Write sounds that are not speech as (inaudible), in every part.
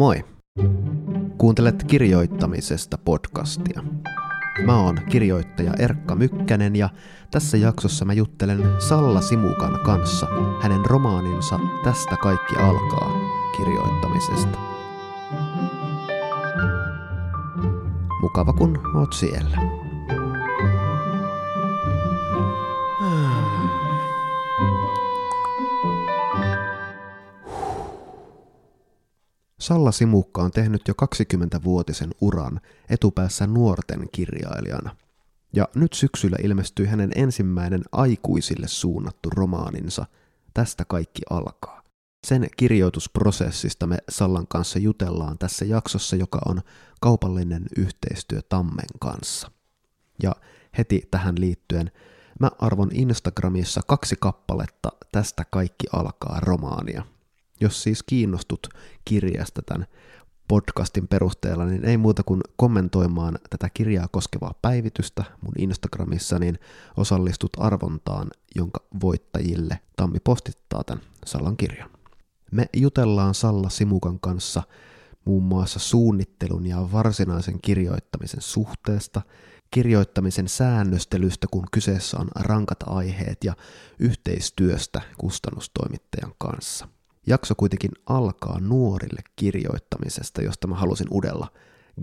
Moi! Kuuntelet kirjoittamisesta podcastia. Mä oon kirjoittaja Erkka Mykkänen ja tässä jaksossa mä juttelen Salla Simukan kanssa hänen romaaninsa Tästä kaikki alkaa kirjoittamisesta. Mukava kun oot siellä. Salla Simukka on tehnyt jo 20-vuotisen uran etupäässä nuorten kirjailijana. Ja nyt syksyllä ilmestyi hänen ensimmäinen aikuisille suunnattu romaaninsa Tästä kaikki alkaa. Sen kirjoitusprosessista me Sallan kanssa jutellaan tässä jaksossa, joka on kaupallinen yhteistyö Tammen kanssa. Ja heti tähän liittyen mä arvon Instagramissa kaksi kappaletta Tästä kaikki alkaa romaania – jos siis kiinnostut kirjasta tämän podcastin perusteella, niin ei muuta kuin kommentoimaan tätä kirjaa koskevaa päivitystä mun Instagramissa, niin osallistut arvontaan, jonka voittajille Tammi postittaa tämän Sallan kirjan. Me jutellaan Salla Simukan kanssa muun muassa suunnittelun ja varsinaisen kirjoittamisen suhteesta, kirjoittamisen säännöstelystä, kun kyseessä on rankat aiheet ja yhteistyöstä kustannustoimittajan kanssa – Jakso kuitenkin alkaa nuorille kirjoittamisesta, josta mä halusin udella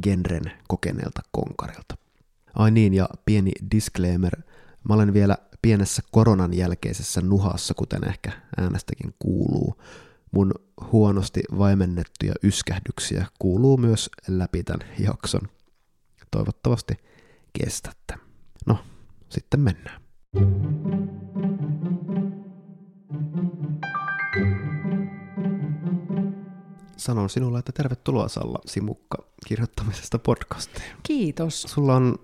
genren kokeneelta konkarilta. Ai niin, ja pieni disclaimer. Mä olen vielä pienessä koronan jälkeisessä nuhassa, kuten ehkä äänestäkin kuuluu. Mun huonosti vaimennettuja yskähdyksiä kuuluu myös läpi tämän jakson. Toivottavasti kestätte. No, sitten mennään. Sanon sinulle, että tervetuloa Salla Simukka kirjoittamisesta podcastiin. Kiitos. Sulla on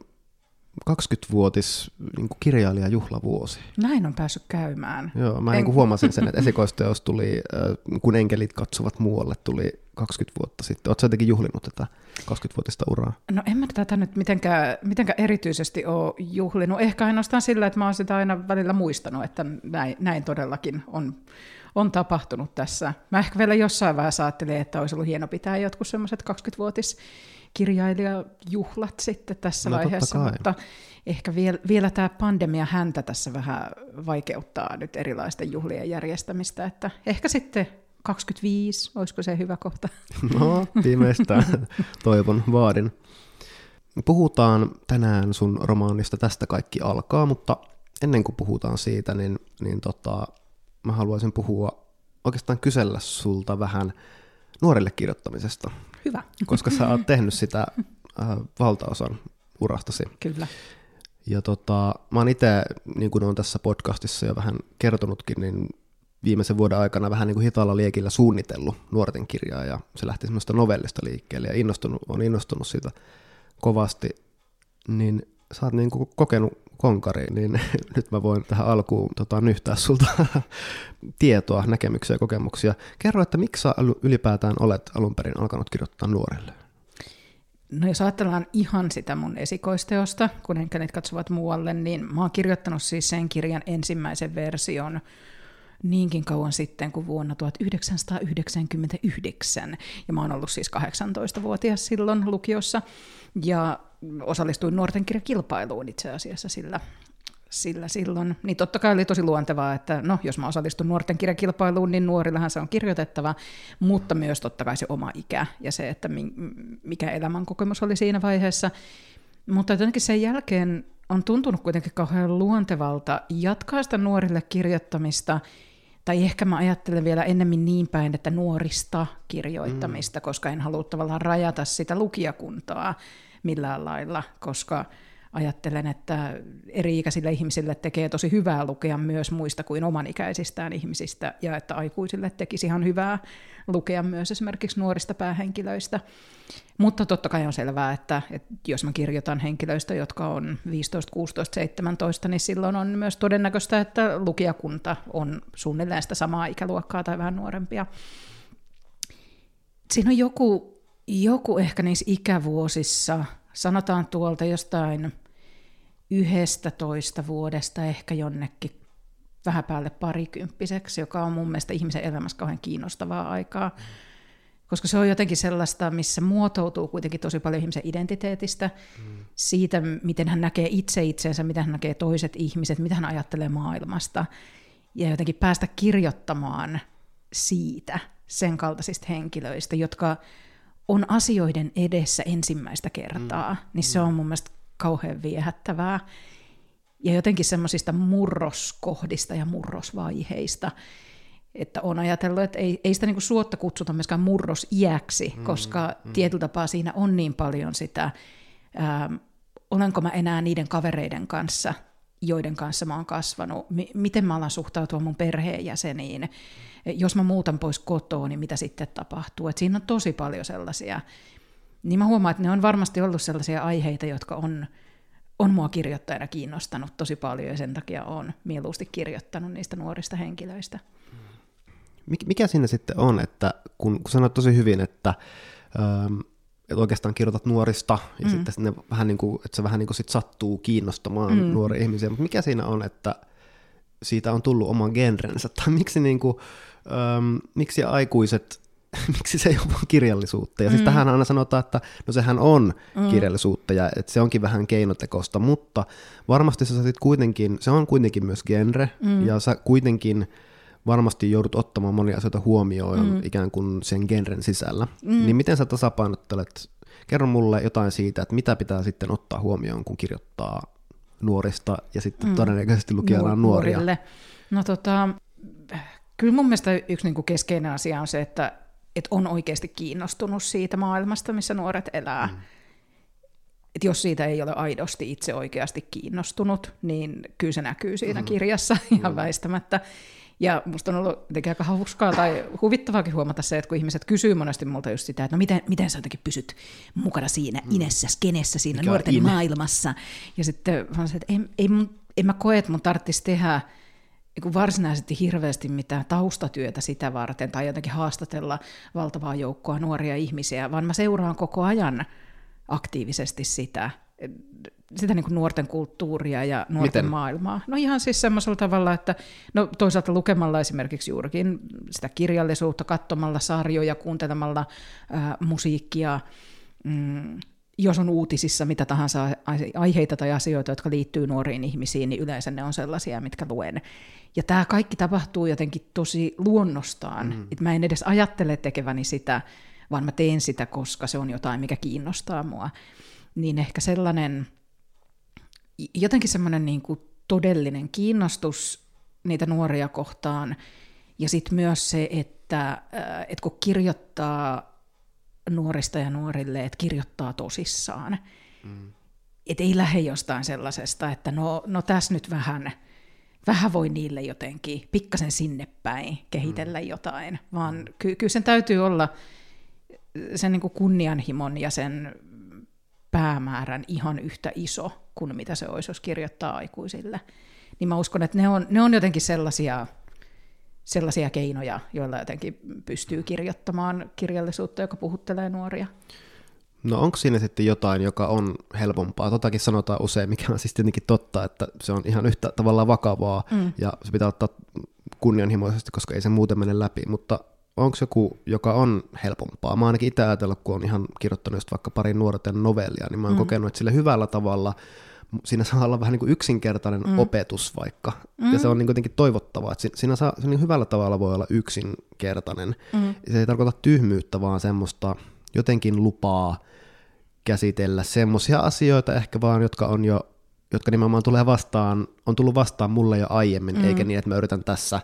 20-vuotis niin kirjailijajuhlavuosi. Näin on päässyt käymään. Joo, mä en... niin huomasin sen, että (laughs) esikoisteos tuli, äh, kun enkelit katsovat muualle, tuli 20 vuotta sitten. Oletko jotenkin juhlinut tätä 20-vuotista uraa? No en mä tätä nyt mitenkään, mitenkään erityisesti ole juhlinut. Ehkä ainoastaan sillä, että mä oon sitä aina välillä muistanut, että näin, näin todellakin on, on tapahtunut tässä. Mä ehkä vielä jossain vaiheessa ajattelin, että olisi ollut hieno pitää jotkut semmoiset 20-vuotis kirjailijajuhlat sitten tässä no, vaiheessa, mutta ehkä vielä, vielä tämä pandemia häntä tässä vähän vaikeuttaa nyt erilaisten juhlien järjestämistä, että ehkä sitten 25, olisiko se hyvä kohta? (laughs) No, viimeistään toivon, vaadin. Puhutaan tänään sun romaanista Tästä kaikki alkaa, mutta ennen kuin puhutaan siitä, niin, niin tota, mä haluaisin puhua, oikeastaan kysellä sulta vähän nuorille kirjoittamisesta. Hyvä. Koska sä oot (laughs) tehnyt sitä äh, valtaosan urastasi. Kyllä. Ja tota, mä oon itse, niin kuin on tässä podcastissa jo vähän kertonutkin, niin viimeisen vuoden aikana vähän niin kuin hitaalla liekillä suunnitellut nuorten kirjaa, ja se lähti semmoista novellista liikkeelle, ja innostunut, on innostunut siitä kovasti, niin sä oot niin kuin kokenut konkari, niin (laughs) nyt mä voin tähän alkuun tota, nyhtää sulta (laughs) tietoa, näkemyksiä ja kokemuksia. Kerro, että miksi sä ylipäätään olet alun perin alkanut kirjoittaa nuorille? No jos ajatellaan ihan sitä mun esikoisteosta, kun enkelit katsovat muualle, niin mä oon kirjoittanut siis sen kirjan ensimmäisen version niinkin kauan sitten kuin vuonna 1999. Ja mä oon ollut siis 18-vuotias silloin lukiossa. Ja osallistuin nuorten kirjakilpailuun itse asiassa sillä, sillä silloin. Niin totta kai oli tosi luontevaa, että no, jos mä osallistun nuorten kirjakilpailuun, niin nuorillahan se on kirjoitettava, mutta myös totta kai se oma ikä ja se, että mikä elämän kokemus oli siinä vaiheessa. Mutta jotenkin sen jälkeen on tuntunut kuitenkin kauhean luontevalta jatkaa sitä nuorille kirjoittamista, tai ehkä mä ajattelen vielä ennemmin niin päin, että nuorista kirjoittamista, mm. koska en halua tavallaan rajata sitä lukijakuntaa millään lailla, koska ajattelen, että eri-ikäisille ihmisille tekee tosi hyvää lukea myös muista kuin omanikäisistään ihmisistä, ja että aikuisille tekisi ihan hyvää lukea myös esimerkiksi nuorista päähenkilöistä. Mutta totta kai on selvää, että, että jos mä kirjoitan henkilöistä, jotka on 15, 16, 17, niin silloin on myös todennäköistä, että lukijakunta on suunnilleen sitä samaa ikäluokkaa tai vähän nuorempia. Siinä on joku, joku ehkä niissä ikävuosissa, sanotaan tuolta jostain yhdestä toista vuodesta ehkä jonnekin vähän päälle parikymppiseksi, joka on mun mielestä ihmisen elämässä kauhean kiinnostavaa aikaa. koska se on jotenkin sellaista, missä muotoutuu kuitenkin tosi paljon ihmisen identiteetistä, mm. siitä, miten hän näkee itse itseensä, miten hän näkee toiset ihmiset, mitä hän ajattelee maailmasta, ja jotenkin päästä kirjoittamaan siitä, sen kaltaisista henkilöistä, jotka on asioiden edessä ensimmäistä kertaa, mm. niin se on mun mielestä kauhean viehättävää. Ja jotenkin semmoisista murroskohdista ja murrosvaiheista, että on ajatellut, että ei, ei sitä niin kuin suotta kutsuta myöskään murrosiäksi, mm, koska mm. tietyllä tapaa siinä on niin paljon sitä, ää, olenko mä enää niiden kavereiden kanssa, joiden kanssa mä oon kasvanut, M- miten mä alan suhtautua mun perheenjäseniin, jos mä muutan pois kotoa, niin mitä sitten tapahtuu. Et siinä on tosi paljon sellaisia, niin mä huomaan, että ne on varmasti ollut sellaisia aiheita, jotka on, on mua kirjoittajana kiinnostanut tosi paljon, ja sen takia on mieluusti kirjoittanut niistä nuorista henkilöistä. Mikä siinä sitten on, että kun, kun sanoit tosi hyvin, että, ähm, että oikeastaan kirjoitat nuorista, ja mm. sitten ne vähän niin kuin, että se vähän niin kuin sit sattuu kiinnostamaan mm. nuoria ihmisiä, mutta mikä siinä on, että siitä on tullut oman genrensä, tai miksi, niin kuin, ähm, miksi aikuiset (laughs) miksi se ei ole kirjallisuutta. Ja siis mm. tähän aina sanotaan, että no sehän on mm. kirjallisuutta ja että se onkin vähän keinotekosta, mutta varmasti sä sit kuitenkin, se on kuitenkin myös genre mm. ja sä kuitenkin varmasti joudut ottamaan monia asioita huomioon mm. ikään kuin sen genren sisällä. Mm. Niin miten sä tasapainottelet, kerro mulle jotain siitä, että mitä pitää sitten ottaa huomioon, kun kirjoittaa nuorista ja sitten mm. todennäköisesti lukijalla on nuoria. Nuorille. No tota, kyllä mun mielestä yksi niin kuin keskeinen asia on se, että, että on oikeasti kiinnostunut siitä maailmasta, missä nuoret elää. Mm. Et jos siitä ei ole aidosti itse oikeasti kiinnostunut, niin kyllä se näkyy siinä mm. kirjassa (laughs) ihan mm. väistämättä. Ja musta on ollut jotenkin aika hauskaa tai huvittavaakin huomata se, että kun ihmiset kysyy monesti multa just sitä, että no miten, miten sä jotenkin pysyt mukana siinä mm. inessä, skenessä, siinä Mikä nuorten ine? maailmassa. Ja sitten vaan se, että ei, ei en mä koe, että mun tarvitsisi tehdä niin varsinaisesti hirveästi mitään taustatyötä sitä varten tai jotenkin haastatella valtavaa joukkoa nuoria ihmisiä, vaan mä seuraan koko ajan aktiivisesti sitä sitä niin kuin nuorten kulttuuria ja nuorten Miten? maailmaa. No ihan siis semmoisella tavalla, että no toisaalta lukemalla esimerkiksi juurikin sitä kirjallisuutta, katsomalla sarjoja, kuuntelemalla ää, musiikkia, mm, jos on uutisissa mitä tahansa aiheita tai asioita, jotka liittyy nuoriin ihmisiin, niin yleensä ne on sellaisia, mitkä luen. Ja tämä kaikki tapahtuu jotenkin tosi luonnostaan. Mm. Et mä en edes ajattele tekeväni sitä, vaan mä teen sitä, koska se on jotain, mikä kiinnostaa mua. Niin ehkä sellainen jotenkin semmoinen niin kuin todellinen kiinnostus niitä nuoria kohtaan. Ja sitten myös se, että, äh, että kun kirjoittaa nuorista ja nuorille, että kirjoittaa tosissaan. Mm. Että ei lähde jostain sellaisesta, että no, no tässä nyt vähän, vähän voi niille jotenkin pikkasen sinne päin kehitellä mm. jotain, vaan mm. ky- kyllä sen täytyy olla sen niin kuin kunnianhimon ja sen päämäärän ihan yhtä iso kuin mitä se olisi, jos kirjoittaa aikuisille. Niin mä uskon, että ne on, ne on jotenkin sellaisia, sellaisia keinoja, joilla jotenkin pystyy kirjoittamaan kirjallisuutta, joka puhuttelee nuoria. No onko siinä sitten jotain, joka on helpompaa? Totakin sanotaan usein, mikä on siis tietenkin totta, että se on ihan yhtä tavalla vakavaa mm. ja se pitää ottaa kunnianhimoisesti, koska ei se muuten mene läpi, mutta onko joku, joka on helpompaa? Mä ainakin itse ajatellut, kun on ihan kirjoittanut just vaikka pari nuorten novellia, niin mä oon mm. kokenut, että sille hyvällä tavalla siinä saa olla vähän niin kuin yksinkertainen mm. opetus vaikka. Mm. Ja se on niin kuitenkin toivottavaa, että siinä saa, se niin hyvällä tavalla voi olla yksinkertainen. Mm. Se ei tarkoita tyhmyyttä, vaan semmoista jotenkin lupaa käsitellä semmoisia asioita ehkä vaan, jotka on jo jotka nimenomaan tulee vastaan, on tullut vastaan mulle jo aiemmin, mm. eikä niin, että mä yritän tässä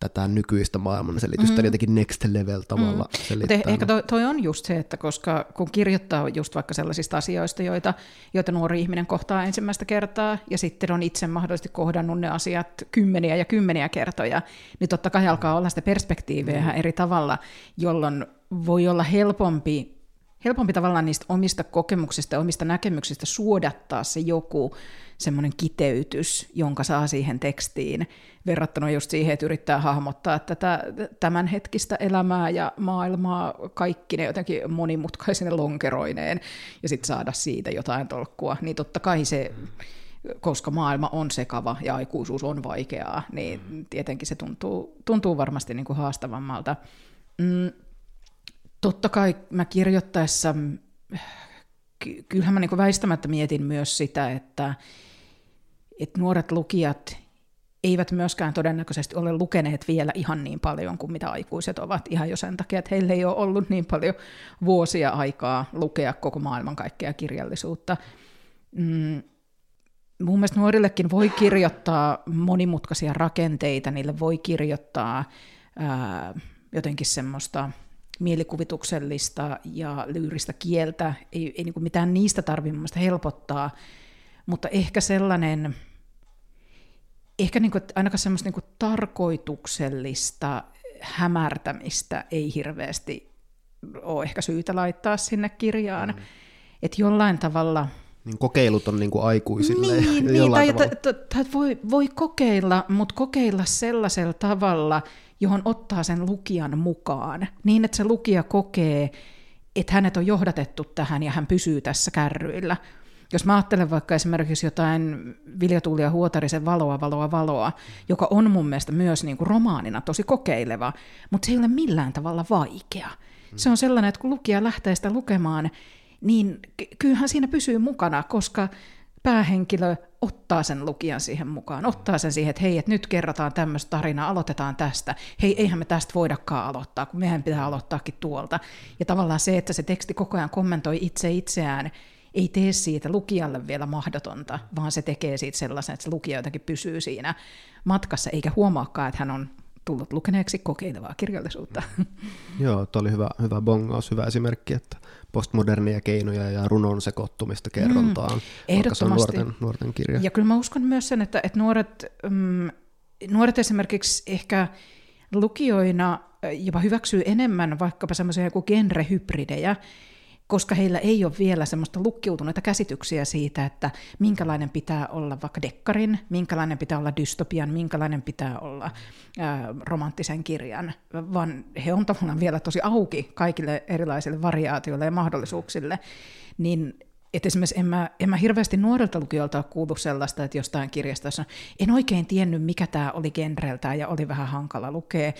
tätä nykyistä maailman selitystä, mm. jotenkin next level tavalla mm. selittää. Ehkä toi, toi on just se, että koska kun kirjoittaa just vaikka sellaisista asioista, joita, joita nuori ihminen kohtaa ensimmäistä kertaa, ja sitten on itse mahdollisesti kohdannut ne asiat kymmeniä ja kymmeniä kertoja, niin totta kai alkaa olla sitä perspektiiviä mm. eri tavalla, jolloin voi olla helpompi helpompi tavallaan niistä omista kokemuksista ja omista näkemyksistä suodattaa se joku semmoinen kiteytys, jonka saa siihen tekstiin, verrattuna just siihen, että yrittää hahmottaa tätä tämänhetkistä elämää ja maailmaa kaikki ne jotenkin monimutkaisine lonkeroineen, ja sitten saada siitä jotain tolkkua, niin totta kai se koska maailma on sekava ja aikuisuus on vaikeaa, niin tietenkin se tuntuu, tuntuu varmasti niin kuin haastavammalta. Mm, Totta kai mä kirjoittaessa, kyllähän mä niin väistämättä mietin myös sitä, että, että nuoret lukijat eivät myöskään todennäköisesti ole lukeneet vielä ihan niin paljon kuin mitä aikuiset ovat, ihan jo sen takia, että heillä ei ole ollut niin paljon vuosia aikaa lukea koko maailman kaikkea kirjallisuutta. Mm, mun mielestä nuorillekin voi kirjoittaa monimutkaisia rakenteita, niille voi kirjoittaa ää, jotenkin semmoista mielikuvituksellista ja lyyristä kieltä, ei, ei niin mitään niistä tarvitse helpottaa, mutta ehkä sellainen, ehkä niin kuin, ainakaan semmoista niin tarkoituksellista hämärtämistä ei hirveästi ole ehkä syytä laittaa sinne kirjaan. Mm. Että jollain tavalla... Niin kokeilut on niin kuin aikuisille. Niin, niin tai, tavalla. tai, tai voi, voi kokeilla, mutta kokeilla sellaisella tavalla, johon ottaa sen lukijan mukaan, niin että se lukija kokee, että hänet on johdatettu tähän ja hän pysyy tässä kärryillä. Jos mä ajattelen vaikka esimerkiksi jotain Vilja Huotarisen Valoa, valoa, valoa, joka on mun mielestä myös niin kuin romaanina tosi kokeileva, mutta se ei ole millään tavalla vaikea. Se on sellainen, että kun lukija lähtee sitä lukemaan, niin kyllähän siinä pysyy mukana, koska päähenkilö ottaa sen lukijan siihen mukaan, ottaa sen siihen, että hei, että nyt kerrotaan tämmöistä tarinaa, aloitetaan tästä. Hei, eihän me tästä voidakaan aloittaa, kun mehän pitää aloittaakin tuolta. Ja tavallaan se, että se teksti koko ajan kommentoi itse itseään, ei tee siitä lukijalle vielä mahdotonta, vaan se tekee siitä sellaisen, että se lukija jotenkin pysyy siinä matkassa, eikä huomaakaan, että hän on tullut lukeneeksi kokeilevaa kirjallisuutta. Joo, tuo oli hyvä, hyvä bongaus, hyvä esimerkki, että postmodernia keinoja ja runon sekoittumista kerrontaan, mm, ehdottomasti. nuorten, nuorten kirja. Ja kyllä mä uskon myös sen, että, että nuoret, mm, nuoret esimerkiksi ehkä lukijoina jopa hyväksyy enemmän vaikkapa semmoisia kuin genrehybridejä, koska heillä ei ole vielä semmoista lukkiutuneita käsityksiä siitä, että minkälainen pitää olla vaikka dekkarin, minkälainen pitää olla dystopian, minkälainen pitää olla ää, romanttisen kirjan, vaan he on tavallaan vielä tosi auki kaikille erilaisille variaatioille ja mahdollisuuksille, niin että esimerkiksi en mä, en mä hirveästi nuorelta lukijoilta ole kuullut sellaista, että jostain kirjasta en oikein tiennyt, mikä tämä oli genreltään ja oli vähän hankala lukea,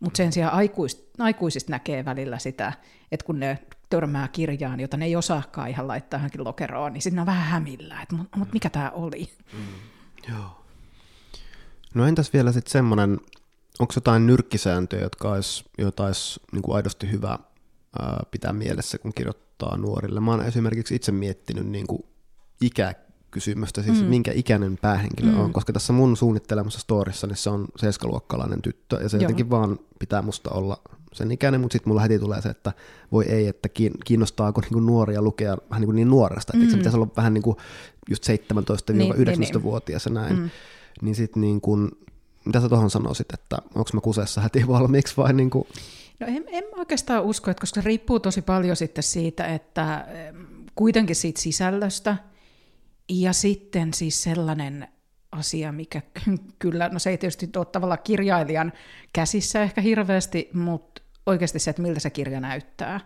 mutta sen sijaan aikuis, aikuisista näkee välillä sitä, että kun ne törmää kirjaan, jota ne ei osaakaan ihan laittaa johonkin lokeroon, niin sitten on vähän hämillä, että mutta mut mikä tämä oli. Mm. Joo. No entäs vielä sitten semmoinen, onko jotain nyrkkisääntöjä, jotka olisi, joita olisi niin kuin aidosti hyvä ää, pitää mielessä, kun kirjoittaa nuorille? Mä oon esimerkiksi itse miettinyt niin kuin ikä kysymystä, siis mm. minkä ikäinen päähenkilö mm. on, koska tässä mun suunnittelemassa storissa niin se on seiskaluokkalainen tyttö, ja se Joo. jotenkin vaan pitää musta olla sen ikäinen, mutta sitten mulla heti tulee se, että voi ei, että kiinnostaako niinku nuoria lukea vähän niin, kuin niin nuoresta, että mm. se pitäisi olla vähän niin kuin just 17-19-vuotias niin, näin. Mm. Niin sitten niin kuin, mitä sä tuohon sanoisit, että onko mä kusessa heti (laughs) valmiiksi vai niin kuin... No en, en oikeastaan usko, että koska se riippuu tosi paljon sitten siitä, että kuitenkin siitä sisällöstä, ja sitten siis sellainen asia, mikä (laughs) kyllä, no se ei tietysti ole tavallaan kirjailijan käsissä ehkä hirveästi, mutta oikeasti se, että miltä se kirja näyttää,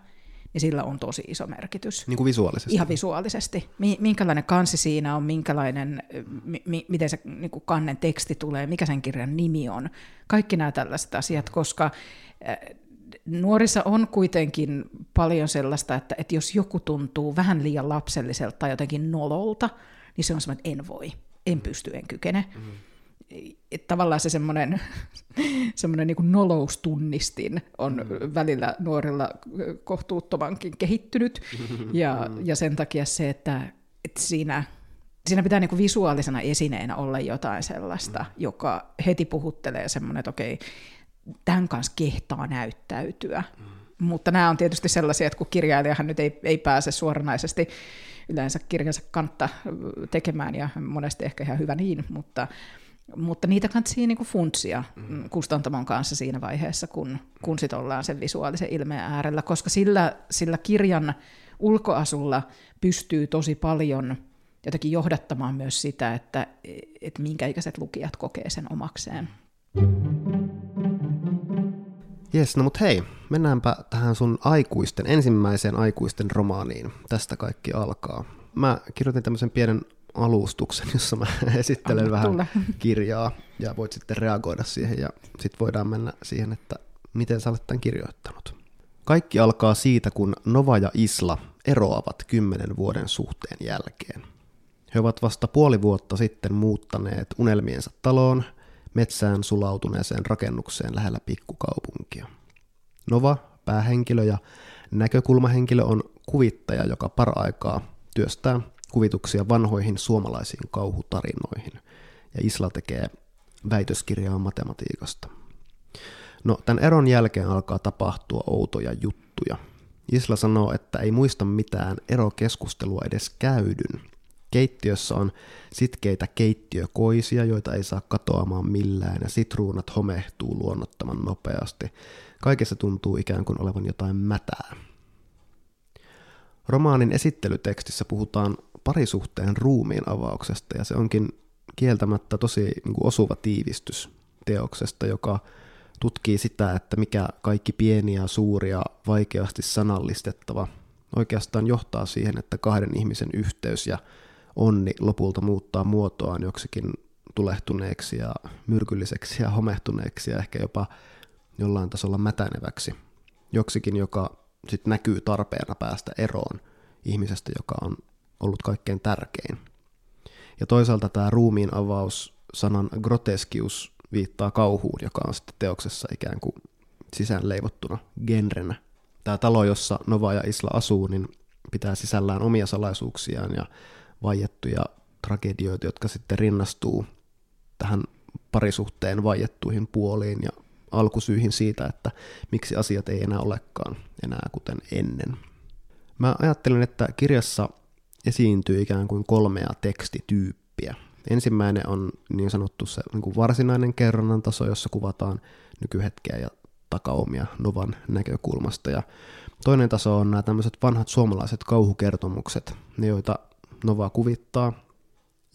niin sillä on tosi iso merkitys. Niin kuin visuaalisesti? Ihan visuaalisesti. Minkälainen kansi siinä on, minkälainen, mi- miten se niin kuin kannen teksti tulee, mikä sen kirjan nimi on. Kaikki nämä tällaiset asiat, koska nuorissa on kuitenkin paljon sellaista, että, että jos joku tuntuu vähän liian lapselliselta tai jotenkin nololta, niin se on semmoinen, että en voi, en pysty, en kykene. Mm-hmm. Että tavallaan se semmoinen, (laughs) semmoinen niin noloustunnistin on mm-hmm. välillä nuorilla kohtuuttomankin kehittynyt. (laughs) Ja, ja sen takia se, että, että siinä, siinä pitää niin kuin visuaalisena esineenä olla jotain sellaista, mm-hmm. joka heti puhuttelee semmoinen, että okei, tämän kanssa kehtaa näyttäytyä. Mm-hmm. Mutta nämä on tietysti sellaisia, että kun kirjailijahan nyt ei, ei pääse suoranaisesti yleensä kirjansa kantta tekemään, ja monesti ehkä ihan hyvä niin, mutta, mutta niitä kannattaa niin funtsia mm. kustantamon kanssa siinä vaiheessa, kun, kun sit ollaan sen visuaalisen ilmeen äärellä, koska sillä, sillä kirjan ulkoasulla pystyy tosi paljon jotenkin johdattamaan myös sitä, että, että minkä ikäiset lukijat kokee sen omakseen. Jes, no mut hei, mennäänpä tähän sun aikuisten, ensimmäiseen aikuisten romaaniin. Tästä kaikki alkaa. Mä kirjoitin tämmöisen pienen alustuksen, jossa mä (laughs) esittelen Anna vähän tulla. (laughs) kirjaa ja voit sitten reagoida siihen ja sitten voidaan mennä siihen, että miten sä olet tämän kirjoittanut. Kaikki alkaa siitä, kun Nova ja Isla eroavat kymmenen vuoden suhteen jälkeen. He ovat vasta puoli vuotta sitten muuttaneet unelmiensa taloon, metsään sulautuneeseen rakennukseen lähellä pikkukaupunkia. Nova, päähenkilö ja näkökulmahenkilö on kuvittaja, joka paraikaa työstää kuvituksia vanhoihin suomalaisiin kauhutarinoihin. Ja Isla tekee väitöskirjaa matematiikasta. No, tämän eron jälkeen alkaa tapahtua outoja juttuja. Isla sanoo, että ei muista mitään erokeskustelua edes käydyn. Keittiössä on sitkeitä keittiökoisia, joita ei saa katoamaan millään, ja sitruunat homehtuu luonnottoman nopeasti. Kaikessa tuntuu ikään kuin olevan jotain mätää. Romaanin esittelytekstissä puhutaan parisuhteen ruumiin avauksesta, ja se onkin kieltämättä tosi niin kuin osuva tiivistys teoksesta, joka tutkii sitä, että mikä kaikki pieni ja suuri ja vaikeasti sanallistettava oikeastaan johtaa siihen, että kahden ihmisen yhteys ja onni lopulta muuttaa muotoaan joksikin tulehtuneeksi ja myrkylliseksi ja homehtuneeksi ja ehkä jopa jollain tasolla mätäneväksi. Joksikin, joka sitten näkyy tarpeena päästä eroon ihmisestä, joka on ollut kaikkein tärkein. Ja toisaalta tämä ruumiin avaus sanan groteskius viittaa kauhuun, joka on sitten teoksessa ikään kuin sisään leivottuna genrenä. Tämä talo, jossa Nova ja Isla asuu, niin pitää sisällään omia salaisuuksiaan ja vaiettuja tragedioita, jotka sitten rinnastuu tähän parisuhteen vaiettuihin puoliin ja alkusyihin siitä, että miksi asiat ei enää olekaan enää kuten ennen. Mä ajattelin, että kirjassa esiintyy ikään kuin kolmea tekstityyppiä. Ensimmäinen on niin sanottu se niin kuin varsinainen kerronnan taso, jossa kuvataan nykyhetkeä ja takaumia Novan näkökulmasta. Ja toinen taso on nämä tämmöiset vanhat suomalaiset kauhukertomukset, ne joita Nova kuvittaa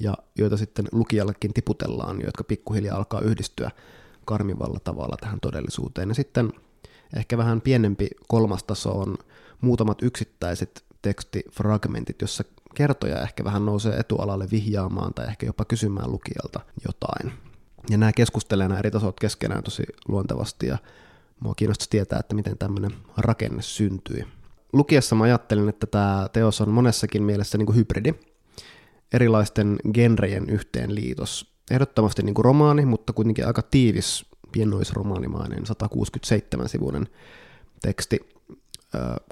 ja joita sitten lukijallekin tiputellaan, jotka pikkuhiljaa alkaa yhdistyä karmivalla tavalla tähän todellisuuteen. Ja sitten ehkä vähän pienempi kolmas taso on muutamat yksittäiset tekstifragmentit, jossa kertoja ehkä vähän nousee etualalle vihjaamaan tai ehkä jopa kysymään lukijalta jotain. Ja nämä keskustelee nämä eri tasot keskenään tosi luontevasti ja mua kiinnostaisi tietää, että miten tämmöinen rakenne syntyi. Lukiessa mä ajattelin, että tämä teos on monessakin mielessä niin kuin hybridi, erilaisten genrejen yhteenliitos. Ehdottomasti niin kuin romaani, mutta kuitenkin aika tiivis pienoisromaanimainen 167-sivuinen teksti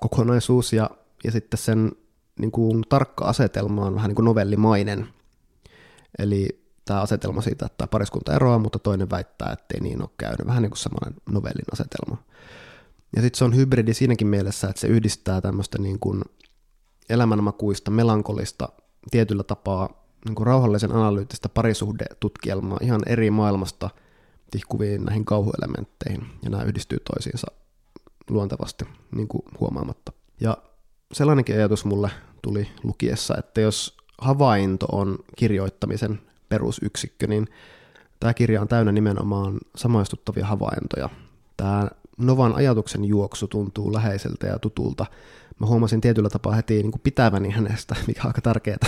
kokonaisuus ja, ja sitten sen niin kuin tarkka asetelma on vähän niin kuin novellimainen. Eli tämä asetelma siitä, että pariskunta eroaa, mutta toinen väittää, että ei niin ole käynyt. Vähän niin kuin samanlainen novellin asetelma. Ja sitten se on hybridi siinäkin mielessä, että se yhdistää tämmöistä niin kuin elämänmakuista, melankolista, tietyllä tapaa niin kuin rauhallisen analyyttistä parisuhdetutkielmaa ihan eri maailmasta tihkuviin näihin kauhuelementteihin, ja nämä yhdistyy toisiinsa luontevasti niin kuin huomaamatta. Ja sellainenkin ajatus mulle tuli lukiessa, että jos havainto on kirjoittamisen perusyksikkö, niin tämä kirja on täynnä nimenomaan samaistuttavia havaintoja. Tämä Novan ajatuksen juoksu tuntuu läheiseltä ja tutulta. Mä huomasin tietyllä tapaa heti niin kuin pitäväni hänestä, (laughs) mikä on aika tärkeää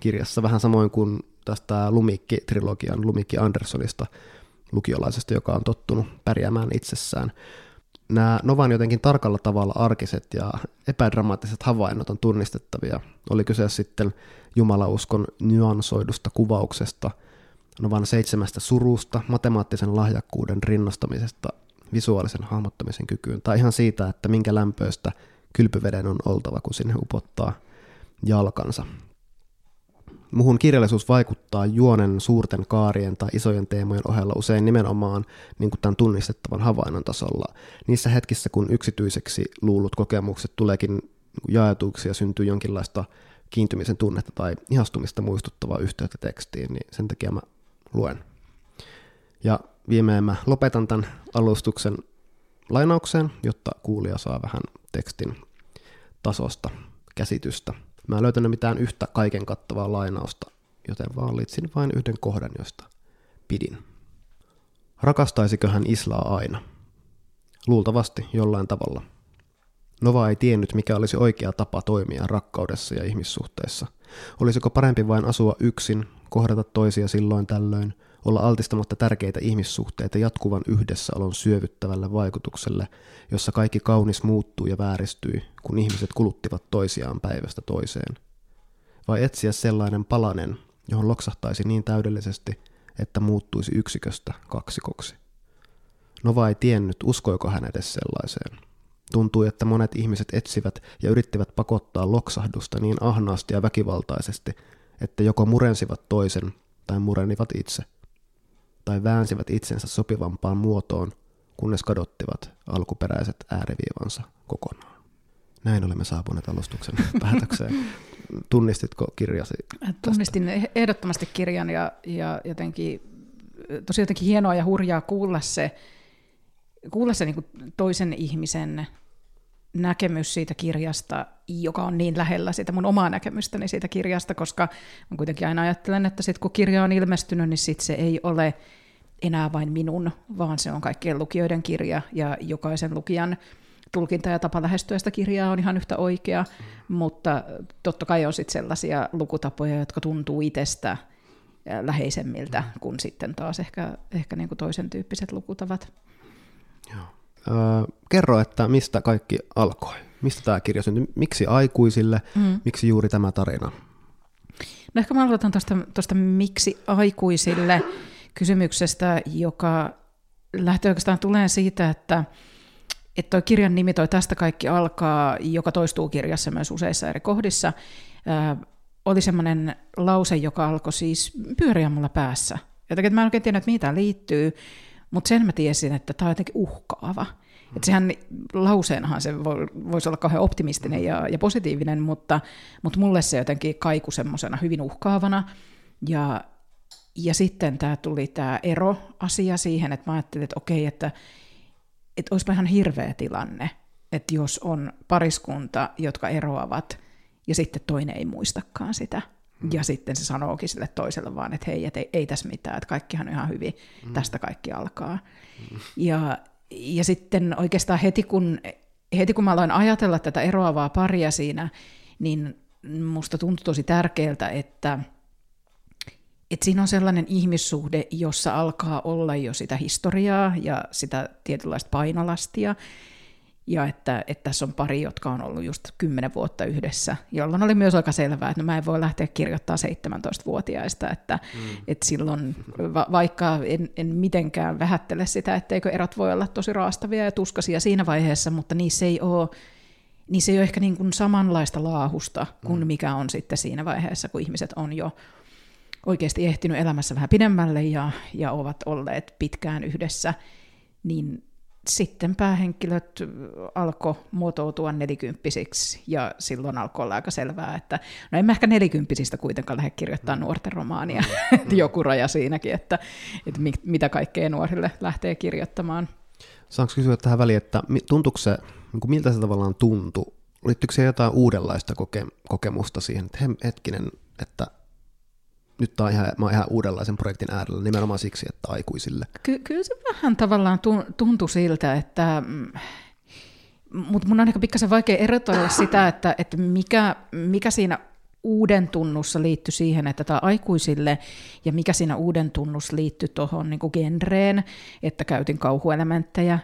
kirjassa, vähän samoin kuin tästä Lumikki-trilogian Lumikki Andersonista lukiolaisesta, joka on tottunut pärjäämään itsessään nämä Novan jotenkin tarkalla tavalla arkiset ja epädramaattiset havainnot on tunnistettavia. Oli kyse sitten jumalauskon nyansoidusta kuvauksesta, Novan seitsemästä surusta, matemaattisen lahjakkuuden rinnastamisesta visuaalisen hahmottamisen kykyyn, tai ihan siitä, että minkä lämpöistä kylpyveden on oltava, kun sinne upottaa jalkansa. Muhun kirjallisuus vaikuttaa juonen suurten kaarien tai isojen teemojen ohella usein nimenomaan niin kuin tämän tunnistettavan havainnon tasolla. Niissä hetkissä, kun yksityiseksi luullut kokemukset tuleekin jaetuiksi ja syntyy jonkinlaista kiintymisen tunnetta tai ihastumista muistuttavaa yhteyttä tekstiin, niin sen takia mä luen. Ja viimein mä lopetan tämän alustuksen lainaukseen, jotta kuulija saa vähän tekstin tasosta käsitystä. Mä en löytänyt mitään yhtä kaiken kattavaa lainausta, joten valitsin vain yhden kohdan, josta pidin. Rakastaisiko hän Islaa aina? Luultavasti jollain tavalla. Nova ei tiennyt, mikä olisi oikea tapa toimia rakkaudessa ja ihmissuhteissa. Olisiko parempi vain asua yksin, kohdata toisia silloin tällöin, olla altistamatta tärkeitä ihmissuhteita jatkuvan yhdessäolon syövyttävälle vaikutukselle, jossa kaikki kaunis muuttuu ja vääristyy, kun ihmiset kuluttivat toisiaan päivästä toiseen. Vai etsiä sellainen palanen, johon loksahtaisi niin täydellisesti, että muuttuisi yksiköstä kaksikoksi. Nova ei tiennyt, uskoiko hän edes sellaiseen. Tuntui, että monet ihmiset etsivät ja yrittivät pakottaa loksahdusta niin ahnaasti ja väkivaltaisesti, että joko murensivat toisen tai murenivat itse, tai väänsivät itsensä sopivampaan muotoon, kunnes kadottivat alkuperäiset ääriviivansa kokonaan. Näin olemme saapuneet alustuksen (laughs) päätökseen. Tunnistitko kirjasi? Tästä? Tunnistin ehdottomasti kirjan ja, ja jotenkin, tosi jotenkin hienoa ja hurjaa kuulla se, kuulla se niin toisen ihmisen näkemys siitä kirjasta, joka on niin lähellä sitä mun omaa näkemystäni siitä kirjasta, koska mä kuitenkin aina ajattelen, että sit kun kirja on ilmestynyt, niin sit se ei ole enää vain minun, vaan se on kaikkien lukijoiden kirja ja jokaisen lukijan tulkinta ja tapa lähestyä sitä kirjaa on ihan yhtä oikea, mutta totta kai on sitten sellaisia lukutapoja, jotka tuntuu itsestä läheisemmiltä kuin sitten taas ehkä, ehkä niin kuin toisen tyyppiset lukutavat. Joo. Öö, kerro, että mistä kaikki alkoi? Mistä tämä kirja syntyi? Miksi aikuisille? Mm. Miksi juuri tämä tarina? No ehkä mä aloitan tuosta miksi aikuisille kysymyksestä, joka lähtee oikeastaan tulee siitä, että että toi kirjan nimi, toi Tästä kaikki alkaa, joka toistuu kirjassa myös useissa eri kohdissa, ää, oli semmoinen lause, joka alkoi siis pyöriä mulla päässä. Jotenkin mä en oikein tiedä, että mitä liittyy, mutta sen mä tiesin, että tämä on jotenkin uhkaava. Mm. Että sehän lauseenahan se voi, voisi olla kauhean optimistinen ja, ja positiivinen, mutta, mutta mulle se jotenkin kaiku semmoisena hyvin uhkaavana. Ja, ja sitten tämä tuli tämä ero-asia siihen, että mä ajattelin, että okei, että, että olisipa ihan hirveä tilanne, että jos on pariskunta, jotka eroavat, ja sitten toinen ei muistakaan sitä. Ja sitten se sanookin sille toiselle vaan, että hei, et ei, ei tässä mitään, että kaikkihan on ihan hyvin, mm. tästä kaikki alkaa. Mm. Ja, ja sitten oikeastaan heti kun, heti kun mä aloin ajatella tätä eroavaa paria siinä, niin musta tuntui tosi tärkeältä, että, että siinä on sellainen ihmissuhde, jossa alkaa olla jo sitä historiaa ja sitä tietynlaista painolastia, ja että, että tässä on pari, jotka on ollut just kymmenen vuotta yhdessä, jolloin oli myös aika selvää, että no mä en voi lähteä kirjoittamaan 17-vuotiaista, että, mm. että silloin va- vaikka en, en mitenkään vähättele sitä, etteikö erot voi olla tosi raastavia ja tuskasia siinä vaiheessa, mutta niissä ei ole niissä ei ole ehkä niin kuin samanlaista laahusta kuin mm. mikä on sitten siinä vaiheessa, kun ihmiset on jo oikeasti ehtinyt elämässä vähän pidemmälle ja, ja ovat olleet pitkään yhdessä, niin sitten päähenkilöt alkoi muotoutua nelikymppisiksi, ja silloin alkoi olla aika selvää, että no en mä ehkä nelikymppisistä kuitenkaan lähde kirjoittamaan nuorten romaania, mm. (laughs) että joku raja siinäkin, että, että mitä kaikkea nuorille lähtee kirjoittamaan. Saanko kysyä tähän väliin, että tuntuuko se, niin miltä se tavallaan tuntui? Liittyykö se jotain uudenlaista koke, kokemusta siihen, että hetkinen, että nyt tää on ihan, mä oon ihan uudenlaisen projektin äärellä nimenomaan siksi, että aikuisille. Ky- kyllä se vähän tavallaan tuntui siltä, että mm, mutta mun on ehkä pikkasen vaikea erotella sitä, että, että mikä, mikä siinä uuden tunnussa liittyi siihen, että tämä aikuisille, ja mikä siinä uuden tunnus liittyi tuohon niin genreen, että käytin kauhuelementtejä.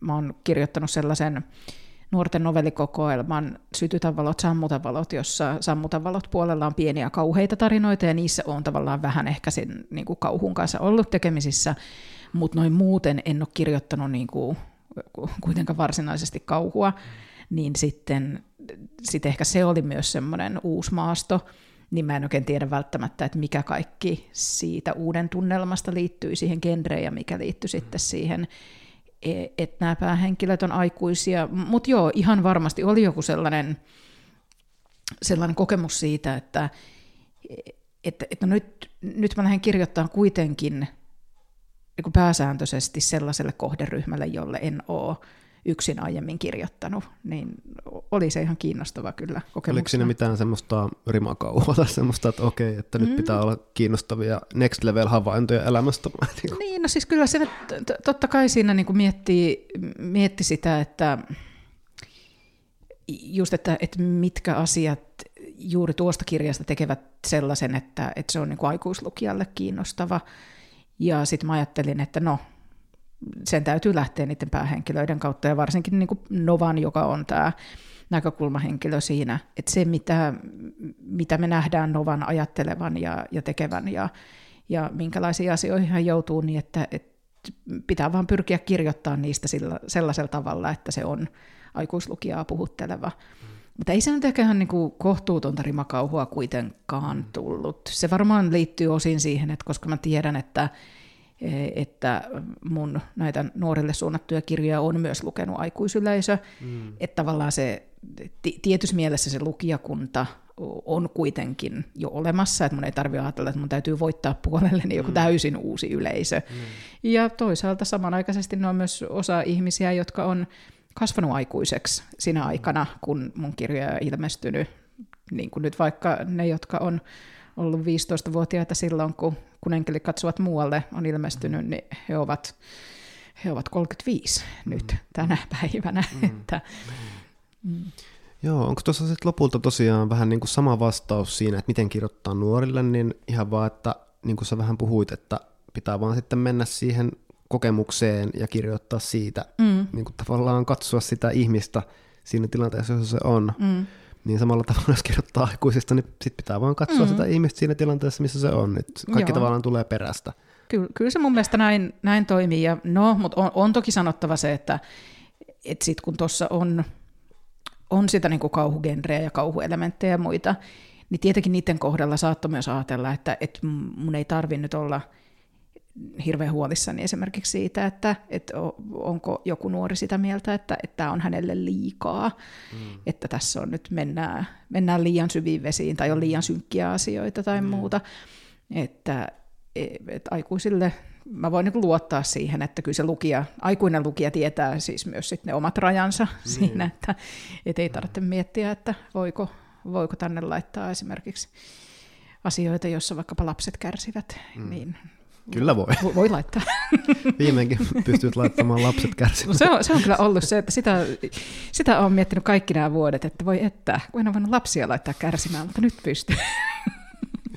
Mä oon kirjoittanut sellaisen nuorten novellikokoelman Sytytä valot, sammuta valot, jossa sammuta valot puolella on pieniä kauheita tarinoita, ja niissä on tavallaan vähän ehkä sen niin kuin kauhun kanssa ollut tekemisissä, mutta noin muuten en ole kirjoittanut niin kuin, kuitenkaan varsinaisesti kauhua, niin sitten sit ehkä se oli myös semmoinen uusi maasto, niin mä en oikein tiedä välttämättä, että mikä kaikki siitä uuden tunnelmasta liittyy siihen genreen ja mikä liittyy sitten siihen että nämä päähenkilöt on aikuisia, mutta joo, ihan varmasti oli joku sellainen, sellainen kokemus siitä, että, että, että no nyt, nyt mä lähden kirjoittamaan kuitenkin niin pääsääntöisesti sellaiselle kohderyhmälle, jolle en ole yksin aiemmin kirjoittanut, niin oli se ihan kiinnostava kyllä kokemuksena. Oliko siinä mitään semmoista rimakauhua tai semmoista, että okei, että nyt mm. pitää olla kiinnostavia next level havaintoja elämästä? (laughs) Niin, no siis kyllä se totta kai siinä niin miettii, mietti sitä, että just, että, että mitkä asiat juuri tuosta kirjasta tekevät sellaisen, että, että se on niin kuin aikuislukijalle kiinnostava. Ja sitten mä ajattelin, että no, sen täytyy lähteä niiden päähenkilöiden kautta, ja varsinkin niin kuin Novan, joka on tämä näkökulmahenkilö siinä, että se, mitä, mitä me nähdään Novan ajattelevan ja, ja tekevän, ja, ja minkälaisiin asioihin hän joutuu, niin että, että pitää vaan pyrkiä kirjoittamaan niistä sillä, sellaisella tavalla, että se on aikuislukijaa puhutteleva. Mm. Mutta ei se nyt ehkä ihan niin kuin kohtuutonta rimakauhua kuitenkaan tullut. Se varmaan liittyy osin siihen, että koska mä tiedän, että, että mun näitä nuorille suunnattuja kirjoja on myös lukenut aikuisyleisö, mm. että tavallaan se tietyssä mielessä se lukijakunta on kuitenkin jo olemassa, että mun ei tarvitse ajatella, että mun täytyy voittaa puolelleni joku mm. täysin uusi yleisö. Mm. Ja toisaalta samanaikaisesti ne on myös osa ihmisiä, jotka on kasvanut aikuiseksi sinä aikana, kun mun kirjoja on ilmestynyt, niin kuin nyt vaikka ne, jotka on ollut 15-vuotiaita silloin, kun, kun enkelit katsovat muualle, on ilmestynyt, niin he ovat, he ovat 35 mm. nyt tänä päivänä. Mm. että, mm. Joo, onko tuossa sitten lopulta tosiaan vähän niin kuin sama vastaus siinä, että miten kirjoittaa nuorille, niin ihan vaan, että niin kuin sä vähän puhuit, että pitää vaan sitten mennä siihen kokemukseen ja kirjoittaa siitä, mm. niin kuin tavallaan katsoa sitä ihmistä siinä tilanteessa, jossa se on. Mm. Niin samalla tavalla, jos kirjoittaa aikuisista, niin sit pitää vaan katsoa mm. sitä ihmistä siinä tilanteessa, missä se on. Et kaikki Joo. tavallaan tulee perästä. Kyllä, kyllä se mun mielestä näin, näin toimii. Ja no, mutta on, on toki sanottava se, että et sit kun tuossa on, on sitä niin kauhugenreä ja kauhuelementtejä ja muita, niin tietenkin niiden kohdalla saattoi myös ajatella, että, että mun ei tarvi nyt olla – hirveän huolissani esimerkiksi siitä, että, että onko joku nuori sitä mieltä, että, että tämä on hänelle liikaa, mm. että tässä on nyt mennään, mennään liian syviin vesiin tai on liian synkkiä asioita tai mm. muuta. Että, että aikuisille mä voin niin luottaa siihen, että kyllä se lukija, aikuinen lukija tietää siis myös sit ne omat rajansa mm. siinä, että et ei tarvitse miettiä, että voiko, voiko tänne laittaa esimerkiksi asioita, joissa vaikkapa lapset kärsivät, mm. niin Kyllä voi. Voi, voi laittaa. (laughs) Viimeinkin pystyt laittamaan lapset kärsimään. No se, on, se on kyllä ollut se, että sitä, sitä olen miettinyt kaikki nämä vuodet, että voi että, kun en ole voinut lapsia laittaa kärsimään, mutta nyt pystyy.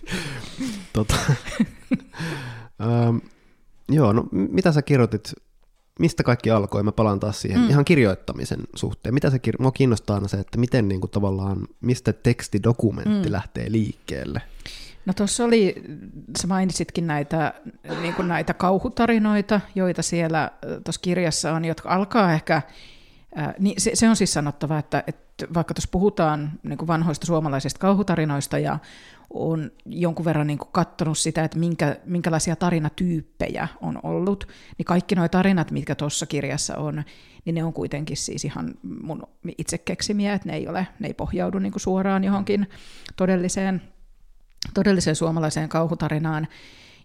(laughs) tota. joo, no mitä sä kirjoitit, mistä kaikki alkoi? Mä palaan taas siihen mm. ihan kirjoittamisen suhteen. Mitä se kir- Mua kiinnostaa aina se, että miten niin kuin, tavallaan, mistä tekstidokumentti mm. lähtee liikkeelle. No tuossa oli, sä mainitsitkin näitä, niin kuin näitä kauhutarinoita, joita siellä tuossa kirjassa on, jotka alkaa ehkä, ää, niin se, se on siis sanottava, että, että vaikka tuossa puhutaan niin kuin vanhoista suomalaisista kauhutarinoista ja on jonkun verran niin katsonut sitä, että minkä, minkälaisia tarinatyyppejä on ollut, niin kaikki nuo tarinat, mitkä tuossa kirjassa on, niin ne on kuitenkin siis ihan mun itse keksimiä, että ne ei, ole, ne ei pohjaudu niin suoraan johonkin todelliseen todelliseen suomalaiseen kauhutarinaan.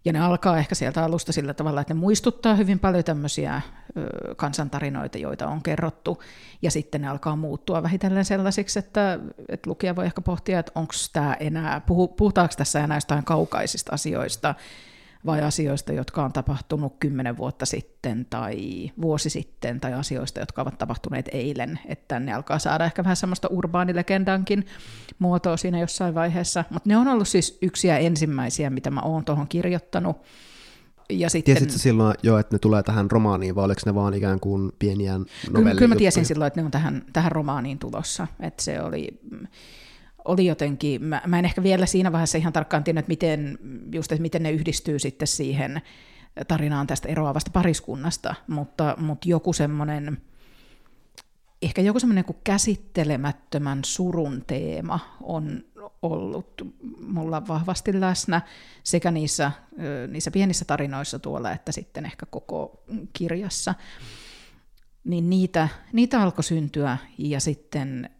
Ja ne alkaa ehkä sieltä alusta sillä tavalla, että ne muistuttaa hyvin paljon tämmöisiä ö, kansantarinoita, joita on kerrottu. Ja sitten ne alkaa muuttua vähitellen sellaisiksi, että, että lukija voi ehkä pohtia, että onko tämä enää, puhutaanko tässä enää jostain kaukaisista asioista, vai asioista, jotka on tapahtunut kymmenen vuotta sitten tai vuosi sitten, tai asioista, jotka ovat tapahtuneet eilen, että ne alkaa saada ehkä vähän semmoista urbaanilegendankin muotoa siinä jossain vaiheessa, mutta ne on ollut siis yksiä ensimmäisiä, mitä mä oon tuohon kirjoittanut. Ja sitten... Tiesitkö silloin jo, että ne tulee tähän romaaniin, vai oliko ne vaan ikään kuin pieniä novellijuttuja? Kyllä, kyllä mä tiesin silloin, että ne on tähän, tähän romaaniin tulossa. Että se oli, oli jotenkin, mä, mä en ehkä vielä siinä vaiheessa ihan tarkkaan tiedä, että miten, just, että miten ne yhdistyy sitten siihen tarinaan tästä eroavasta pariskunnasta, mutta, mutta joku semmoinen, ehkä joku semmoinen kuin käsittelemättömän surun teema on ollut mulla vahvasti läsnä sekä niissä, niissä pienissä tarinoissa tuolla, että sitten ehkä koko kirjassa. Niin niitä, niitä alkoi syntyä ja sitten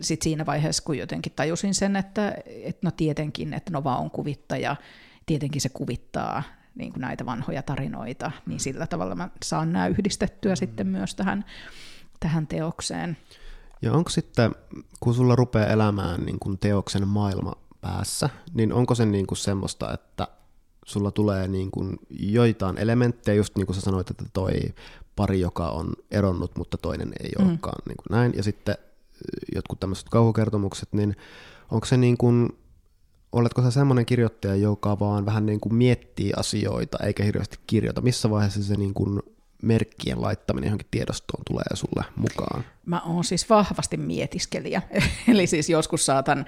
sit siinä vaiheessa, kun jotenkin tajusin sen, että, että no tietenkin, että Nova on kuvittaja, tietenkin se kuvittaa niin kuin näitä vanhoja tarinoita, niin sillä tavalla mä saan nämä yhdistettyä mm. sitten myös tähän, tähän teokseen. Ja onko sitten, kun sulla rupeaa elämään niin kuin teoksen maailma päässä, niin onko se niin kuin semmoista, että sulla tulee niin kuin joitain elementtejä, just niin kuin sä sanoit, että toi pari, joka on eronnut, mutta toinen ei mm. olekaan niin kuin näin, ja sitten jotkut tämmöiset kauhukertomukset, niin onko se niin kuin, oletko sä semmoinen kirjoittaja, joka vaan vähän niin kuin miettii asioita eikä hirveästi kirjoita? Missä vaiheessa se niin kuin merkkien laittaminen johonkin tiedostoon tulee sulle mukaan? Mä oon siis vahvasti mietiskelijä. (laughs) Eli siis joskus saatan,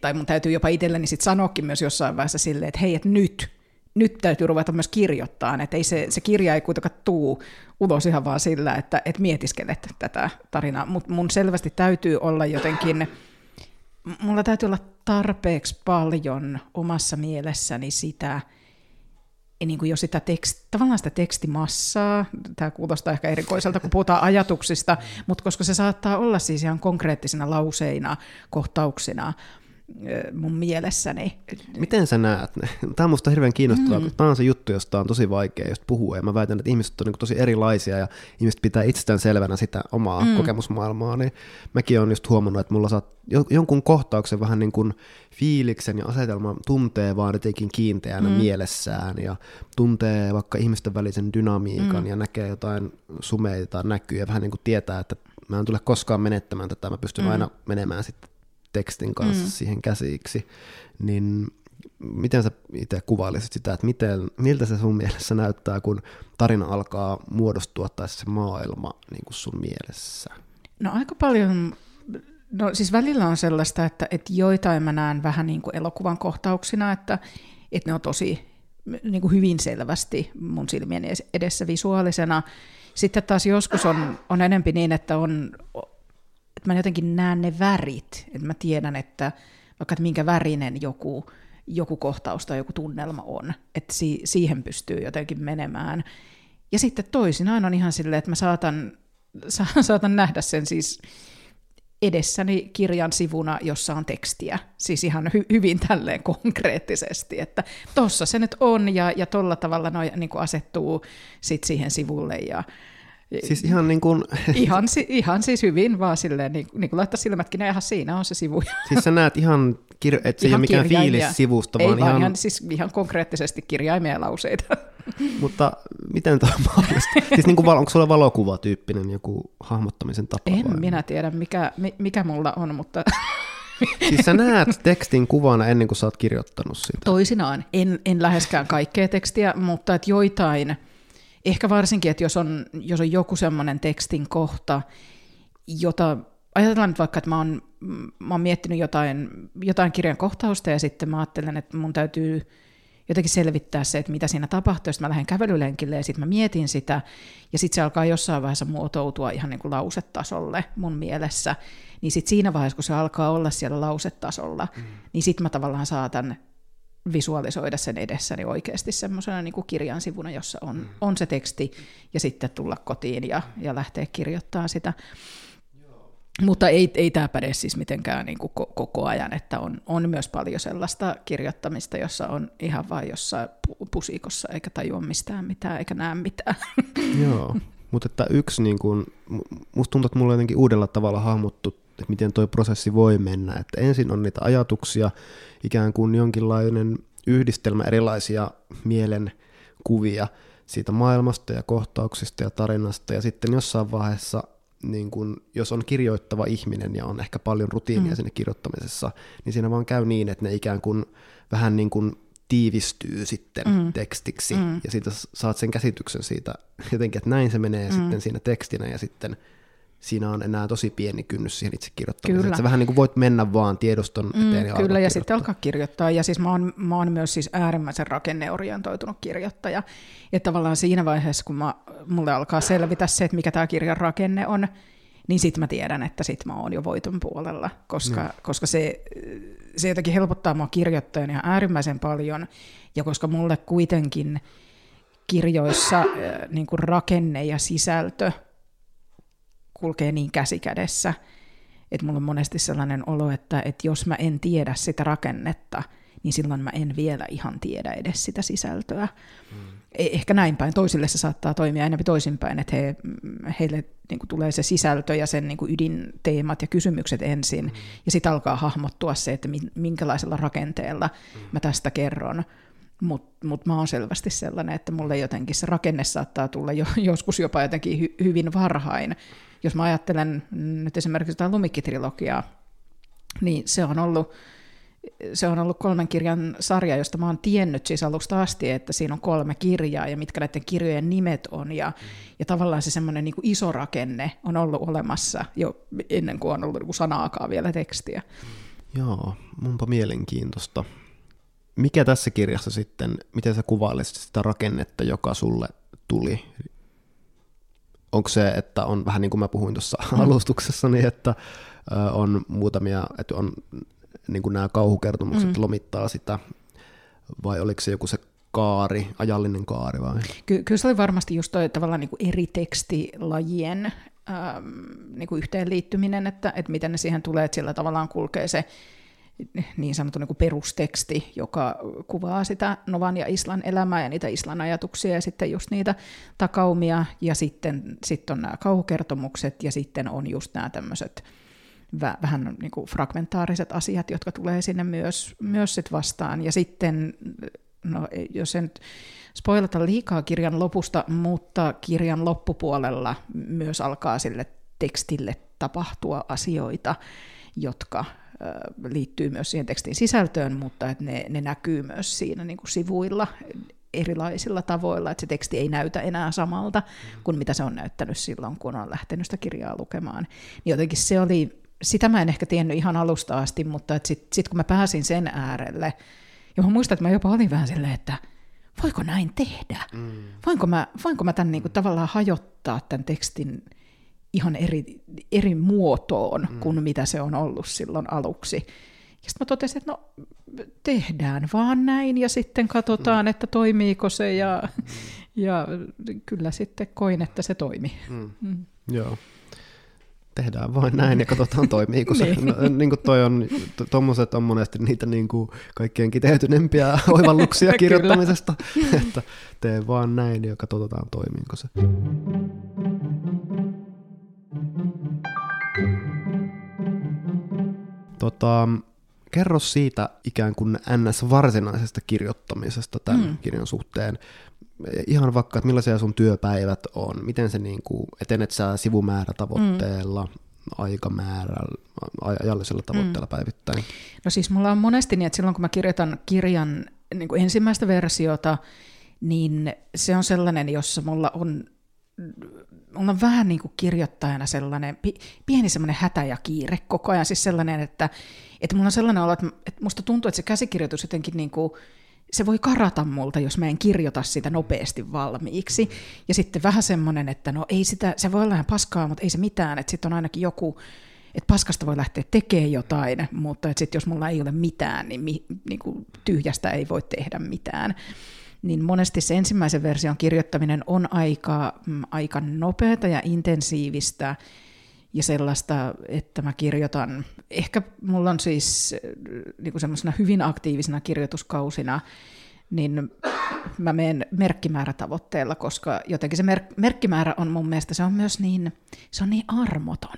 tai mun täytyy jopa itselleni sitten sanoakin myös jossain vaiheessa silleen, että hei, että nyt, nyt täytyy ruveta myös kirjoittaa, että ei se, se kirja ei kuitenkaan tuu ulos ihan vaan sillä, että, että mietiskelet tätä tarinaa, mutta mun selvästi täytyy olla jotenkin, mulla täytyy olla tarpeeksi paljon omassa mielessäni sitä, niin kuin jo sitä tekst, tavallaan sitä tekstimassaa, tämä kuulostaa ehkä erikoiselta, kun puhutaan ajatuksista, mutta koska se saattaa olla siis ihan konkreettisina lauseina, kohtauksina, mun mielessäni. Miten sä näet ne? (laughs) Tämä on musta hirveän kiinnostavaa, mm. kun tämä on se juttu, josta on tosi vaikea just puhua, ja mä väitän, että ihmiset on niin tosi erilaisia, ja ihmiset pitää itsestään selvänä sitä omaa mm. kokemusmaailmaa, niin mäkin olen just huomannut, että mulla saat jonkun kohtauksen vähän niin kuin fiiliksen ja asetelman tuntee vaan jotenkin kiinteänä mm. mielessään, ja tuntee vaikka ihmisten välisen dynamiikan, mm. ja näkee jotain sumeita näkyy, ja vähän niin kuin tietää, että mä en tule koskaan menettämään tätä, mä pystyn mm. aina menemään sitten tekstin kanssa mm. siihen käsiksi, niin miten sä itse kuvailisit sitä, että miten, miltä se sun mielessä näyttää, kun tarina alkaa muodostua tai se maailma niin kuin sun mielessä? No aika paljon, no siis välillä on sellaista, että, että joitain mä näen vähän niin kuin elokuvan kohtauksina, että, että ne on tosi niin kuin hyvin selvästi mun silmien edessä visuaalisena. Sitten taas joskus on, on enempi niin, että on, että mä jotenkin näen ne värit, että mä tiedän, että vaikka että minkä värinen joku, joku kohtaus tai joku tunnelma on, että si- siihen pystyy jotenkin menemään. Ja sitten toisinaan on ihan silleen, että mä saatan, (laughs) sa- saatan nähdä sen siis edessäni kirjan sivuna, jossa on tekstiä, siis ihan hy- hyvin tälleen konkreettisesti, että tossa se nyt on ja, ja tolla tavalla noi niin asettuu sit siihen sivulle ja, Siis ihan niin kuin... (laughs) Ihan, ihan siis hyvin, vaan silleen, niin, niin kuin laittaa silmätkin, ja ihan siinä on se sivu. (laughs) Siis sä näet ihan, kir- että se ihan ei ole mikään fiilis sivusta, vaan, vaan ihan... ihan... siis ihan konkreettisesti kirjaimia ja lauseita. (laughs) Mutta miten tämä on mahdollista? siis niin kuin, onko sulla valokuvatyyppinen joku hahmottamisen tapa? En vai? minä tiedä, mikä, mikä mulla on, mutta... siis sä näet tekstin kuvana ennen kuin sä oot kirjoittanut sitä? Toisinaan. En, en läheskään kaikkea tekstiä, mutta että joitain ehkä varsinkin, että jos on, jos on joku semmoinen tekstin kohta, jota ajatellaan nyt vaikka, että mä oon, mä oon miettinyt jotain, jotain kirjan kohtausta ja sitten mä ajattelen, että mun täytyy jotenkin selvittää se, että mitä siinä tapahtuu, sitten mä lähden kävelylenkille ja sitten mä mietin sitä, ja sitten se alkaa jossain vaiheessa muotoutua ihan niin kuin lausetasolle mun mielessä, niin sitten siinä vaiheessa, kun se alkaa olla siellä lausetasolla, mm. niin sitten mä tavallaan saatan visualisoida sen edessäni oikeasti semmoisena niin kuin kirjan sivuna, jossa on, mm. on se teksti, ja sitten tulla kotiin ja, ja lähteä kirjoittamaan sitä. Mutta ei, ei tämä päde siis mitenkään niin kuin koko ajan, että on, on myös paljon sellaista kirjoittamista, jossa on ihan vain jossain pusikossa, eikä tajua mistään mitään, eikä näe mitään. Joo, mutta että yksi, niin kuin, musta tuntuu, että mulla on jotenkin uudella tavalla hahmottu että miten tuo prosessi voi mennä. Että ensin on niitä ajatuksia, ikään kuin jonkinlainen yhdistelmä erilaisia mielen kuvia siitä maailmasta ja kohtauksista ja tarinasta, ja sitten jossain vaiheessa, niin kun, jos on kirjoittava ihminen ja on ehkä paljon rutiinia mm. sinne kirjoittamisessa, niin siinä vaan käy niin, että ne ikään kuin vähän niin kuin tiivistyy sitten mm. tekstiksi, mm. ja siitä saat sen käsityksen siitä jotenkin, että näin se menee mm. sitten siinä tekstinä, ja sitten siinä on enää tosi pieni kynnys siihen itse kirjoittamiseen. Kyllä. Että sä vähän niin kuin voit mennä vaan tiedoston mm, eteen mm, ja Kyllä, ja sitten alkaa kirjoittaa. Ja siis mä oon, mä oon myös siis äärimmäisen rakenneorientoitunut kirjoittaja. Että tavallaan siinä vaiheessa, kun mä, mulle alkaa selvitä se, että mikä tämä kirjan rakenne on, niin sitten mä tiedän, että sit mä oon jo voiton puolella, koska, mm. koska se, se jotenkin helpottaa mua kirjoittajana ihan äärimmäisen paljon, ja koska mulle kuitenkin kirjoissa niin kuin rakenne ja sisältö kulkee niin käsi kädessä, että mulla on monesti sellainen olo, että, että jos mä en tiedä sitä rakennetta, niin silloin mä en vielä ihan tiedä edes sitä sisältöä. Mm. Ehkä näin päin. Toisille se saattaa toimia enemmän toisinpäin, että he, heille niin kuin tulee se sisältö ja sen niin kuin ydinteemat ja kysymykset ensin, mm. ja sitten alkaa hahmottua se, että minkälaisella rakenteella mm. mä tästä kerron. Mutta mut mä oon selvästi sellainen, että mulle jotenkin se rakenne saattaa tulla jo, (laughs) joskus jopa jotenkin hy, hyvin varhain, jos mä ajattelen nyt esimerkiksi jotain Lumikki-trilogiaa, niin se on ollut se on ollut kolmen kirjan sarja, josta mä oon tiennyt siis alusta asti, että siinä on kolme kirjaa ja mitkä näiden kirjojen nimet on. Ja, ja tavallaan se semmoinen niin iso rakenne on ollut olemassa jo ennen kuin on ollut niin kuin sanaakaan vielä tekstiä. Joo, munpa mielenkiintoista. Mikä tässä kirjassa sitten, miten sä kuvailisit sitä rakennetta, joka sulle tuli? Onko se, että on vähän niin kuin mä puhuin tuossa mm. alustuksessa, niin että on muutamia, että on niin kuin nämä kauhukertomukset mm. lomittaa sitä, vai oliko se joku se kaari, ajallinen kaari vai? Ky- kyllä se oli varmasti just toi tavallaan niin kuin eri tekstilajien ähm, niin kuin yhteenliittyminen, että, että miten ne siihen tulee, että sillä tavallaan kulkee se niin sanottu niin kuin perusteksti, joka kuvaa sitä Novan ja Islan elämää ja niitä Islan ajatuksia ja sitten just niitä takaumia ja sitten, sitten on nämä kauhukertomukset ja sitten on just nämä tämmöiset vähän niin kuin fragmentaariset asiat, jotka tulee sinne myös, myös sit vastaan. Ja sitten, no jos en spoilata liikaa kirjan lopusta, mutta kirjan loppupuolella myös alkaa sille tekstille tapahtua asioita, jotka liittyy myös siihen tekstin sisältöön, mutta että ne, ne näkyy myös siinä niin kuin sivuilla erilaisilla tavoilla, että se teksti ei näytä enää samalta kuin mitä se on näyttänyt silloin, kun on lähtenyt sitä kirjaa lukemaan. Niin jotenkin se oli sitä mä en ehkä tiennyt ihan alusta asti, mutta sitten sit kun mä pääsin sen äärelle, ja mä muistan, että mä jopa olin vähän silleen, että voiko näin tehdä? Mm. Voinko, mä, voinko mä tämän niin kuin, tavallaan hajottaa tämän tekstin ihan eri, eri muotoon mm. kuin mitä se on ollut silloin aluksi. Ja sitten mä totesin, että no tehdään vaan näin ja sitten katsotaan, mm. että toimiiko se ja, mm. (laughs) ja kyllä sitten koin, että se toimi. Mm. Mm. Joo tehdään vain näin ja katsotaan toimiiko se. (laughs) niin. No, niin kuin toi on, to, tommoset on monesti niitä niin kuin kaikkein kiteytyneempiä (laughs) oivalluksia kirjoittamisesta, että tee vaan näin ja katsotaan toimiiko se. Tota, kerro siitä ikään kuin NS-varsinaisesta kirjoittamisesta tämän mm. kirjan suhteen ihan vaikka, että millaisia sun työpäivät on, miten se niin kuin, etenet sä sivumäärätavoitteella, mm. aikamäärällä, ajallisella tavoitteella mm. päivittäin? No siis mulla on monesti niin, että silloin kun mä kirjoitan kirjan niin kuin ensimmäistä versiota, niin se on sellainen, jossa mulla on, mulla on vähän niin kuin kirjoittajana sellainen pieni semmoinen hätä ja kiire koko ajan, siis sellainen, että, että mulla on sellainen olo, että, musta tuntuu, että se käsikirjoitus jotenkin niin kuin, se voi karata multa, jos mä en kirjoita sitä nopeasti valmiiksi. Ja sitten vähän semmoinen, että no ei sitä, se voi olla ihan paskaa, mutta ei se mitään, että sitten on ainakin joku, että paskasta voi lähteä tekemään jotain, mutta että sitten jos mulla ei ole mitään, niin, mi, niin kuin tyhjästä ei voi tehdä mitään. Niin monesti se ensimmäisen version kirjoittaminen on aika, mm, aika nopeata ja intensiivistä, ja sellaista, että mä kirjoitan, ehkä mulla on siis niin semmoisena hyvin aktiivisena kirjoituskausina, niin mä menen merkkimäärätavoitteella, koska jotenkin se mer- merkkimäärä on mun mielestä, se on myös niin, se on niin armoton,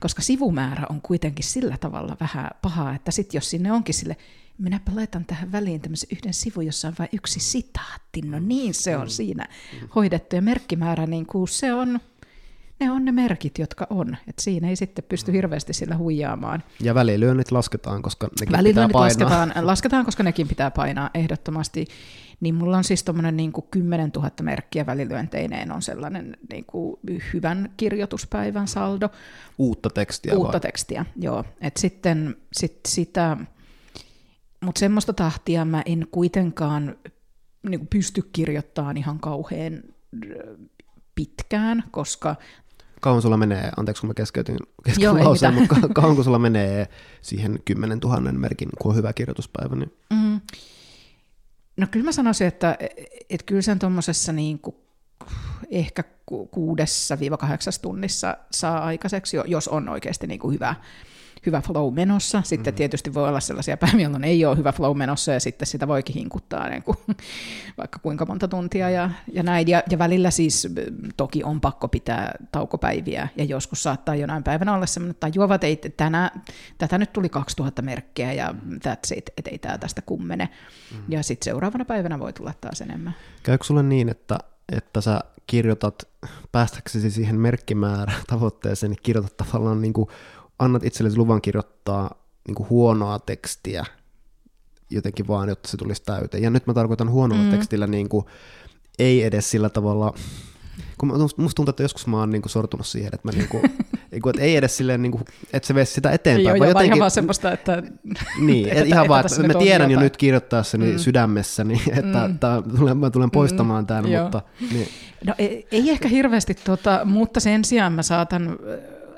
koska sivumäärä on kuitenkin sillä tavalla vähän paha, että sit jos sinne onkin sille, minäpä laitan tähän väliin tämmöisen yhden sivun, jossa on vain yksi sitaatti, no niin se on siinä hoidettu, ja merkkimäärä, niin kuin se on, ne on ne merkit, jotka on. Et siinä ei sitten pysty hirveästi sillä huijaamaan. Ja välilyönnit lasketaan, koska nekin välilyönnit pitää painaa. Lasketaan, lasketaan, koska nekin pitää painaa ehdottomasti. Niin mulla on siis tuommoinen niin 10 000 merkkiä välilyönteineen on sellainen niin kuin hyvän kirjoituspäivän saldo. Uutta tekstiä Uutta vai? tekstiä, joo. Et sitten sit sitä, mutta semmoista tahtia mä en kuitenkaan niin pysty kirjoittamaan ihan kauhean pitkään, koska kauan sulla menee, anteeksi kun mä keskeytin kesken Joo, lauseen, mutta kauan kun sulla menee siihen 10 000 merkin, kun on hyvä kirjoituspäivä? Niin... Mm. No kyllä mä sanoisin, että, että kyllä sen tuommoisessa niin kuin ehkä kuudessa viiva kahdeksassa tunnissa saa aikaiseksi, jos on oikeasti niin kuin hyvä, hyvä flow menossa. Sitten mm. tietysti voi olla sellaisia päiviä, jolloin ei ole hyvä flow menossa, ja sitten sitä voikin hinkuttaa niin kuin, (laughs) vaikka kuinka monta tuntia ja, ja näin. Ja, ja välillä siis toki on pakko pitää taukopäiviä, ja joskus saattaa jonain päivänä olla sellainen, että juovat, ei, tänä, tätä nyt tuli 2000 merkkiä, ja that's it, et ei tämä tästä kummene. Mm. Ja sitten seuraavana päivänä voi tulla taas enemmän. Käykö sulle niin, että, että sä kirjoitat päästäksesi siihen merkkimäärä tavoitteeseen, niin kirjoitat tavallaan niin kuin annat itsellesi luvan kirjoittaa niin kuin huonoa tekstiä jotenkin vaan, jotta se tulisi täyteen. Ja nyt mä tarkoitan huonolla mm. tekstillä niin kuin, ei edes sillä tavalla, kun musta tuntuu, että joskus mä oon niin kuin sortunut siihen, että mä niin kuin, (laughs) että ei edes silleen, niin kuin, että se veisi sitä eteenpäin. Joo, vaan jotenkin, ihan vaan semmoista, että... Niin, (laughs) että, ihan vaan, että mä tiedän jo nyt kirjoittaessani mm. sydämessäni, että mm. tää, tulen, mä tulen poistamaan mm. tämän, Joo. mutta... Niin. No ei, ei ehkä hirveästi, tota, mutta sen sijaan mä saatan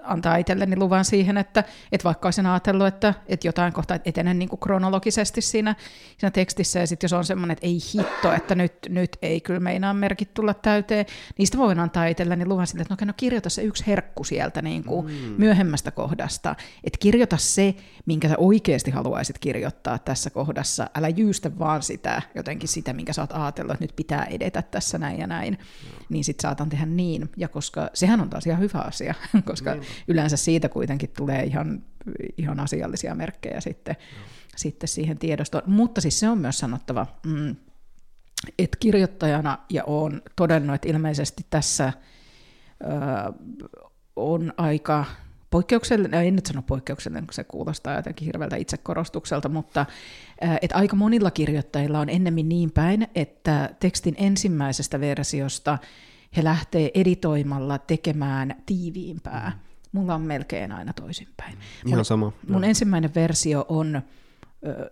antaa itselleni luvan siihen, että, että vaikka olisin ajatellut, että, että jotain kohtaa etenen niin kuin kronologisesti siinä, siinä tekstissä, ja sitten jos on semmoinen, että ei hitto, että nyt, nyt ei kyllä meinaa merkit tulla täyteen, niistä voin antaa itselleni luvan sille, että no, okay, no kirjoita se yksi herkku sieltä niin kuin mm. myöhemmästä kohdasta, että kirjoita se, minkä sä oikeasti haluaisit kirjoittaa tässä kohdassa, älä jyystä vaan sitä, jotenkin sitä, minkä sä oot ajatellut, että nyt pitää edetä tässä näin ja näin, mm. niin sitten saatan tehdä niin, ja koska sehän on taas ihan hyvä asia, (laughs) koska mm yleensä siitä kuitenkin tulee ihan, ihan asiallisia merkkejä sitten, no. sitten siihen tiedostoon. Mutta siis se on myös sanottava, mm, että kirjoittajana, ja olen todennut, että ilmeisesti tässä ö, on aika poikkeuksellinen, en nyt sano poikkeuksellinen, kun se kuulostaa jotenkin hirveältä itsekorostukselta, mutta että aika monilla kirjoittajilla on ennemmin niin päin, että tekstin ensimmäisestä versiosta he lähtee editoimalla tekemään tiiviimpää. Mm. Mulla on melkein aina toisinpäin. Ihan mun, sama. Mun ensimmäinen versio on,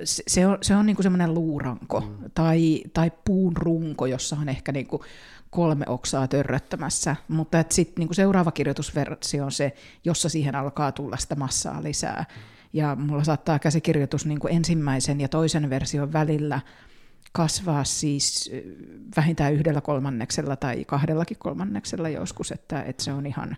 se on, se on niinku semmoinen luuranko mm. tai, tai puun runko, jossa on ehkä niinku kolme oksaa törröttämässä, mutta sitten niinku seuraava kirjoitusversio on se, jossa siihen alkaa tulla sitä massaa lisää. Ja mulla saattaa käsikirjoitus niinku ensimmäisen ja toisen version välillä kasvaa siis vähintään yhdellä kolmanneksella tai kahdellakin kolmanneksella joskus, että, että se on ihan,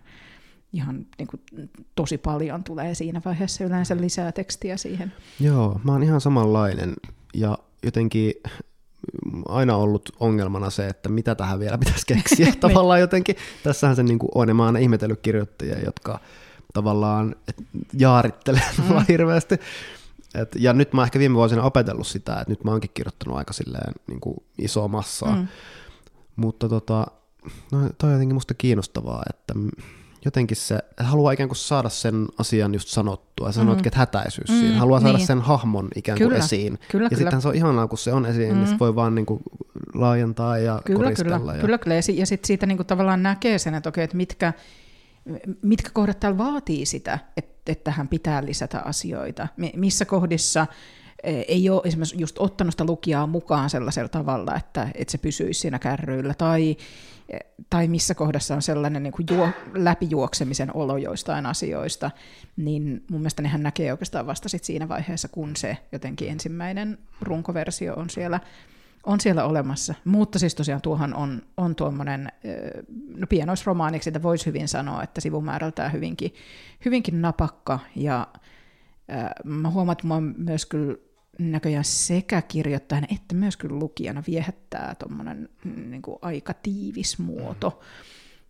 ihan niin kuin, tosi paljon tulee siinä vaiheessa yleensä lisää tekstiä siihen. Joo, mä oon ihan samanlainen ja jotenkin aina ollut ongelmana se, että mitä tähän vielä pitäisi keksiä (laughs) niin. tavallaan jotenkin. Tässähän se niin kuin on, ja mä oon ihmetellyt kirjoittajia, jotka tavallaan jaarittelee mm. hirveästi. Et, ja nyt mä oon ehkä viime vuosina opetellut sitä, että nyt mä oonkin kirjoittanut aika silleen niin kuin isoa massaa. Mm. Mutta tota, no, toi on jotenkin musta kiinnostavaa, että jotenkin se, haluaa ikään kuin saada sen asian just sanottua, ja sanoit, mm. että hätäisyys mm, siinä, haluaa saada niin. sen hahmon ikään kuin kyllä, esiin. Kyllä, ja kyllä. sitten se on ihanaa, kun se on esiin, mm. niin voi vaan niin kuin laajentaa ja kyllä, koristella. Kyllä, ja... kyllä, kyllä. Ja sitten siitä niin kuin tavallaan näkee sen, että, okei, että mitkä, mitkä kohdat täällä vaatii sitä, että, että tähän pitää lisätä asioita, missä kohdissa e, ei ole esimerkiksi just ottanut sitä lukijaa mukaan sellaisella tavalla, että, että se pysyisi siinä kärryillä, tai tai missä kohdassa on sellainen niin kuin juo, läpijuoksemisen olo joistain asioista, niin mun mielestä nehän näkee oikeastaan vasta sit siinä vaiheessa, kun se jotenkin ensimmäinen runkoversio on siellä, on siellä olemassa. Mutta siis tosiaan tuohan on, on tuommoinen, no pienoisromaaniksi sitä voisi hyvin sanoa, että sivumäärältään hyvinkin, hyvinkin napakka, ja äh, mä huomaan, että mä myös kyllä näköjään sekä kirjoittajana että myös kyllä lukijana viehättää tuommoinen niin aika tiivis muoto.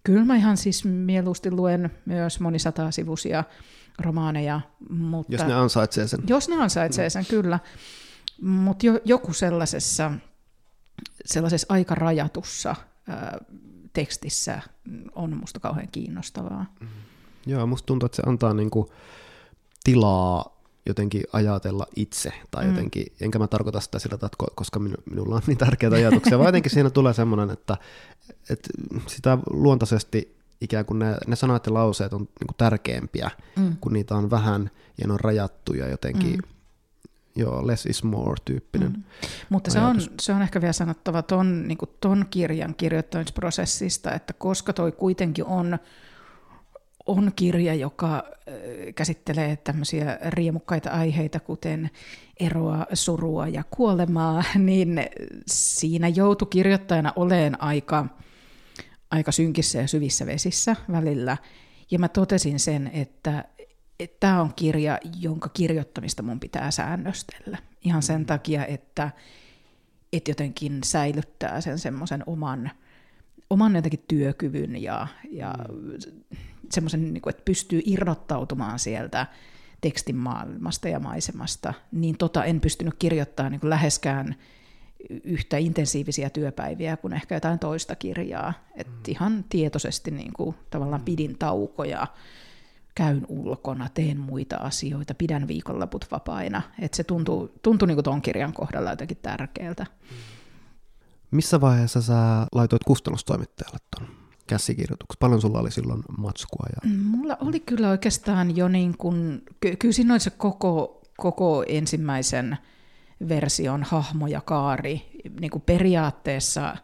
Kyllä mä ihan siis mieluusti luen myös sivusia romaaneja. Mutta, jos ne ansaitsee sen. Jos ne ansaitsee sen, kyllä. Mutta jo, joku sellaisessa, sellaisessa aika rajatussa ää, tekstissä on musta kauhean kiinnostavaa. Mm. Joo, musta tuntuu, että se antaa niinku tilaa jotenkin ajatella itse, tai mm. jotenkin, enkä mä tarkoita sitä sillä että koska minulla on niin tärkeitä ajatuksia, vaan jotenkin siinä tulee semmoinen, että, että sitä luontaisesti ikään kuin ne, ne sanat ja lauseet on niin kuin tärkeämpiä, mm. kun niitä on vähän ja ne on rajattu ja jotenkin, mm. joo, less is more tyyppinen mm. Mutta se on, se on ehkä vielä sanottava ton, niin ton kirjan kirjoittamisprosessista, että koska toi kuitenkin on on kirja, joka käsittelee tämmöisiä riemukkaita aiheita, kuten eroa, surua ja kuolemaa, (laughs) niin siinä joutui kirjoittajana oleen aika, aika synkissä ja syvissä vesissä välillä. Ja mä totesin sen, että tämä on kirja, jonka kirjoittamista mun pitää säännöstellä. Ihan sen takia, että, että jotenkin säilyttää sen semmoisen oman, oman jotenkin työkyvyn ja, ja mm semmoisen, niin kuin, että pystyy irrottautumaan sieltä tekstin maailmasta ja maisemasta, niin tota en pystynyt kirjoittamaan niin kuin läheskään yhtä intensiivisiä työpäiviä kuin ehkä jotain toista kirjaa. Et mm. ihan tietoisesti niin kuin, tavallaan mm. pidin taukoja käyn ulkona, teen muita asioita, pidän viikonloput vapaina. Et se tuntui, tuntui niin tuon kirjan kohdalla jotenkin tärkeältä. Missä vaiheessa sä laitoit kustannustoimittajalle tuon käsikirjoituksen? Paljon sulla oli silloin matskua? Ja... Mm, mulla oli kyllä oikeastaan jo niin kuin, ky- kyllä siinä oli se koko, koko ensimmäisen version hahmo ja kaari niin kuin periaatteessa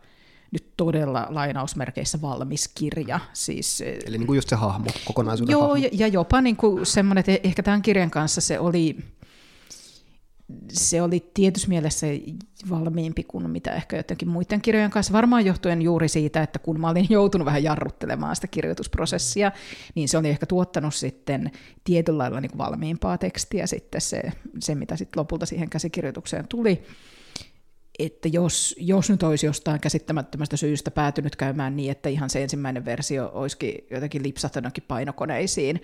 nyt todella lainausmerkeissä valmis kirja. Siis, Eli niin kuin just se hahmo, kokonaisuuden joo, hahmo. Ja, ja jopa niin kuin semmoinen, että ehkä tämän kirjan kanssa se oli, se oli tietyssä mielessä valmiimpi kuin mitä ehkä jotenkin muiden kirjojen kanssa. Varmaan johtuen juuri siitä, että kun mä olin joutunut vähän jarruttelemaan sitä kirjoitusprosessia, niin se oli ehkä tuottanut sitten tietyllä lailla niin kuin valmiimpaa tekstiä sitten se, se, mitä sitten lopulta siihen käsikirjoitukseen tuli että jos, jos nyt olisi jostain käsittämättömästä syystä päätynyt käymään niin, että ihan se ensimmäinen versio olisikin jotenkin lipsahtanutkin painokoneisiin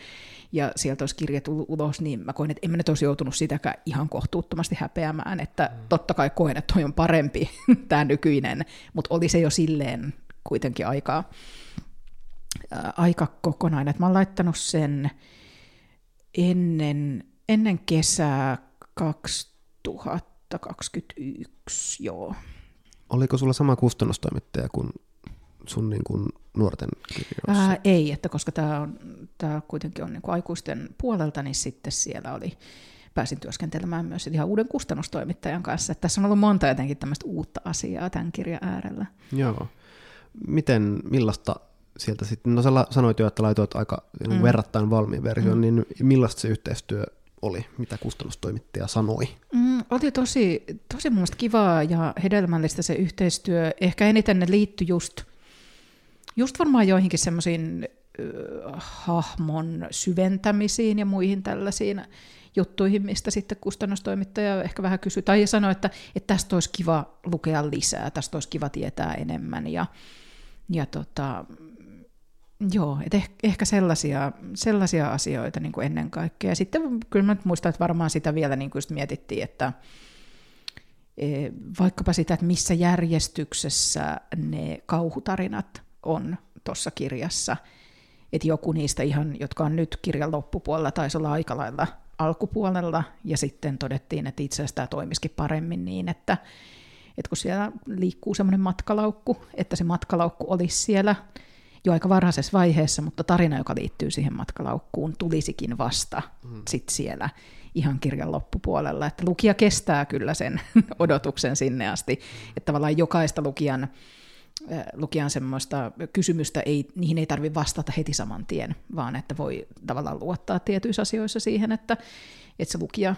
ja sieltä olisi kirjattu ulos, niin mä koen, että en mä nyt olisi joutunut sitäkään ihan kohtuuttomasti häpeämään, että mm. totta kai koen, että toi on parempi (laughs) tämä nykyinen, mutta oli se jo silleen kuitenkin aika, ää, aika kokonainen, että mä oon laittanut sen ennen, ennen kesää 2000 2021, joo. Oliko sulla sama kustannustoimittaja kuin sun niin kuin nuorten kirjoissa? Ää, ei, että koska tämä on, tää kuitenkin on niin kuin aikuisten puolelta, niin sitten siellä oli, pääsin työskentelemään myös ihan uuden kustannustoimittajan kanssa. Että tässä on ollut monta jotenkin tämmöistä uutta asiaa tämän kirjan äärellä. Joo. Miten, millaista sieltä sitten, no sä sanoit jo, että laitoit aika mm. verrattain valmiin version, mm. niin millaista se yhteistyö oli, mitä kustannustoimittaja sanoi? Mm, oli tosi, tosi mun kivaa ja hedelmällistä se yhteistyö. Ehkä eniten ne liittyi just, just varmaan joihinkin semmoisiin äh, hahmon syventämisiin ja muihin tällaisiin juttuihin, mistä sitten kustannustoimittaja ehkä vähän kysyi, tai sanoi, että, että tästä olisi kiva lukea lisää, tästä olisi kiva tietää enemmän, ja, ja tota, Joo, et ehkä, ehkä sellaisia, sellaisia asioita niin kuin ennen kaikkea. Ja sitten kyllä mä muistan, että varmaan sitä vielä niin kuin mietittiin, että e, vaikkapa sitä, että missä järjestyksessä ne kauhutarinat on tuossa kirjassa. Että joku niistä ihan, jotka on nyt kirjan loppupuolella, taisi olla aika lailla alkupuolella, ja sitten todettiin, että itse asiassa tämä toimisikin paremmin niin, että, että kun siellä liikkuu semmoinen matkalaukku, että se matkalaukku olisi siellä jo aika varhaisessa vaiheessa, mutta tarina, joka liittyy siihen matkalaukkuun, tulisikin vasta mm. sit siellä ihan kirjan loppupuolella. Että lukija kestää kyllä sen (laughs) odotuksen sinne asti, että tavallaan jokaista lukijan, lukijan semmoista kysymystä, ei, niihin ei tarvitse vastata heti saman tien, vaan että voi tavallaan luottaa tietyissä asioissa siihen, että, että se lukija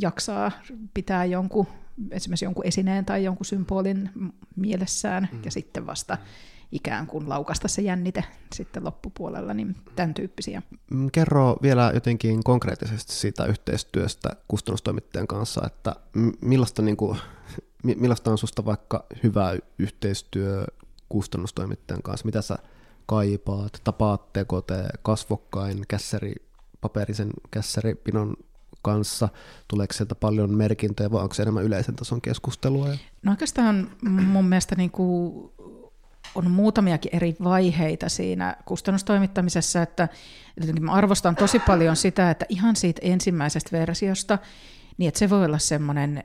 jaksaa pitää jonkun, esimerkiksi jonkun esineen tai jonkun symbolin mielessään, mm. ja sitten vasta mm ikään kuin laukasta se jännite sitten loppupuolella, niin tämän tyyppisiä. Mm, kerro vielä jotenkin konkreettisesti siitä yhteistyöstä kustannustoimittajan kanssa, että millaista, (laughs) niin kuin, millaista on susta vaikka hyvä yhteistyö kustannustoimittajan kanssa, mitä sä kaipaat, tapaatteko te kasvokkain kässäri, paperisen kässäripinon kanssa? Tuleeko sieltä paljon merkintöjä vai onko se enemmän yleisen tason keskustelua? No oikeastaan mun mielestä niin kuin on muutamiakin eri vaiheita siinä kustannustoimittamisessa, että mä arvostan tosi paljon sitä, että ihan siitä ensimmäisestä versiosta, niin että se voi olla semmoinen,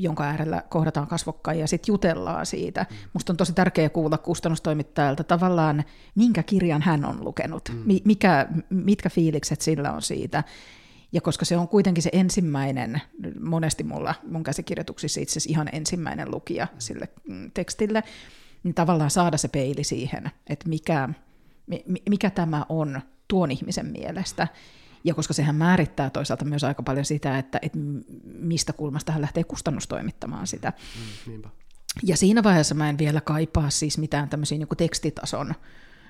jonka äärellä kohdataan kasvokkain ja sitten jutellaan siitä. Mm. Musta on tosi tärkeää kuulla kustannustoimittajalta tavallaan, minkä kirjan hän on lukenut, mm. mikä, mitkä fiilikset sillä on siitä. Ja koska se on kuitenkin se ensimmäinen, monesti mulla mun käsikirjoituksissa itse asiassa ihan ensimmäinen lukija sille mm, tekstille, niin tavallaan saada se peili siihen, että mikä, mikä tämä on tuon ihmisen mielestä. Ja koska sehän määrittää toisaalta myös aika paljon sitä, että, että mistä kulmasta hän lähtee kustannustoimittamaan sitä. Mm, ja siinä vaiheessa mä en vielä kaipaa siis mitään tämmöisiä niin tekstitason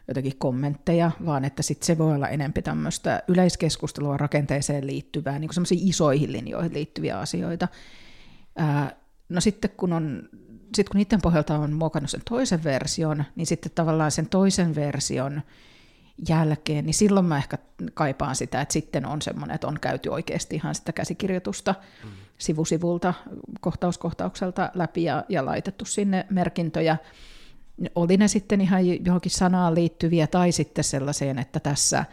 jotenkin kommentteja, vaan että sit se voi olla enempi tämmöistä yleiskeskustelua rakenteeseen liittyvää, niin semmoisiin isoihin linjoihin liittyviä asioita. Ää, no sitten kun on sitten kun niiden pohjalta on muokannut sen toisen version, niin sitten tavallaan sen toisen version jälkeen, niin silloin mä ehkä kaipaan sitä, että sitten on semmoinen, että on käyty oikeasti ihan sitä käsikirjoitusta mm. sivusivulta, kohtauskohtaukselta läpi ja, ja laitettu sinne merkintöjä. Oli ne sitten ihan johonkin sanaan liittyviä tai sitten sellaiseen, että tässä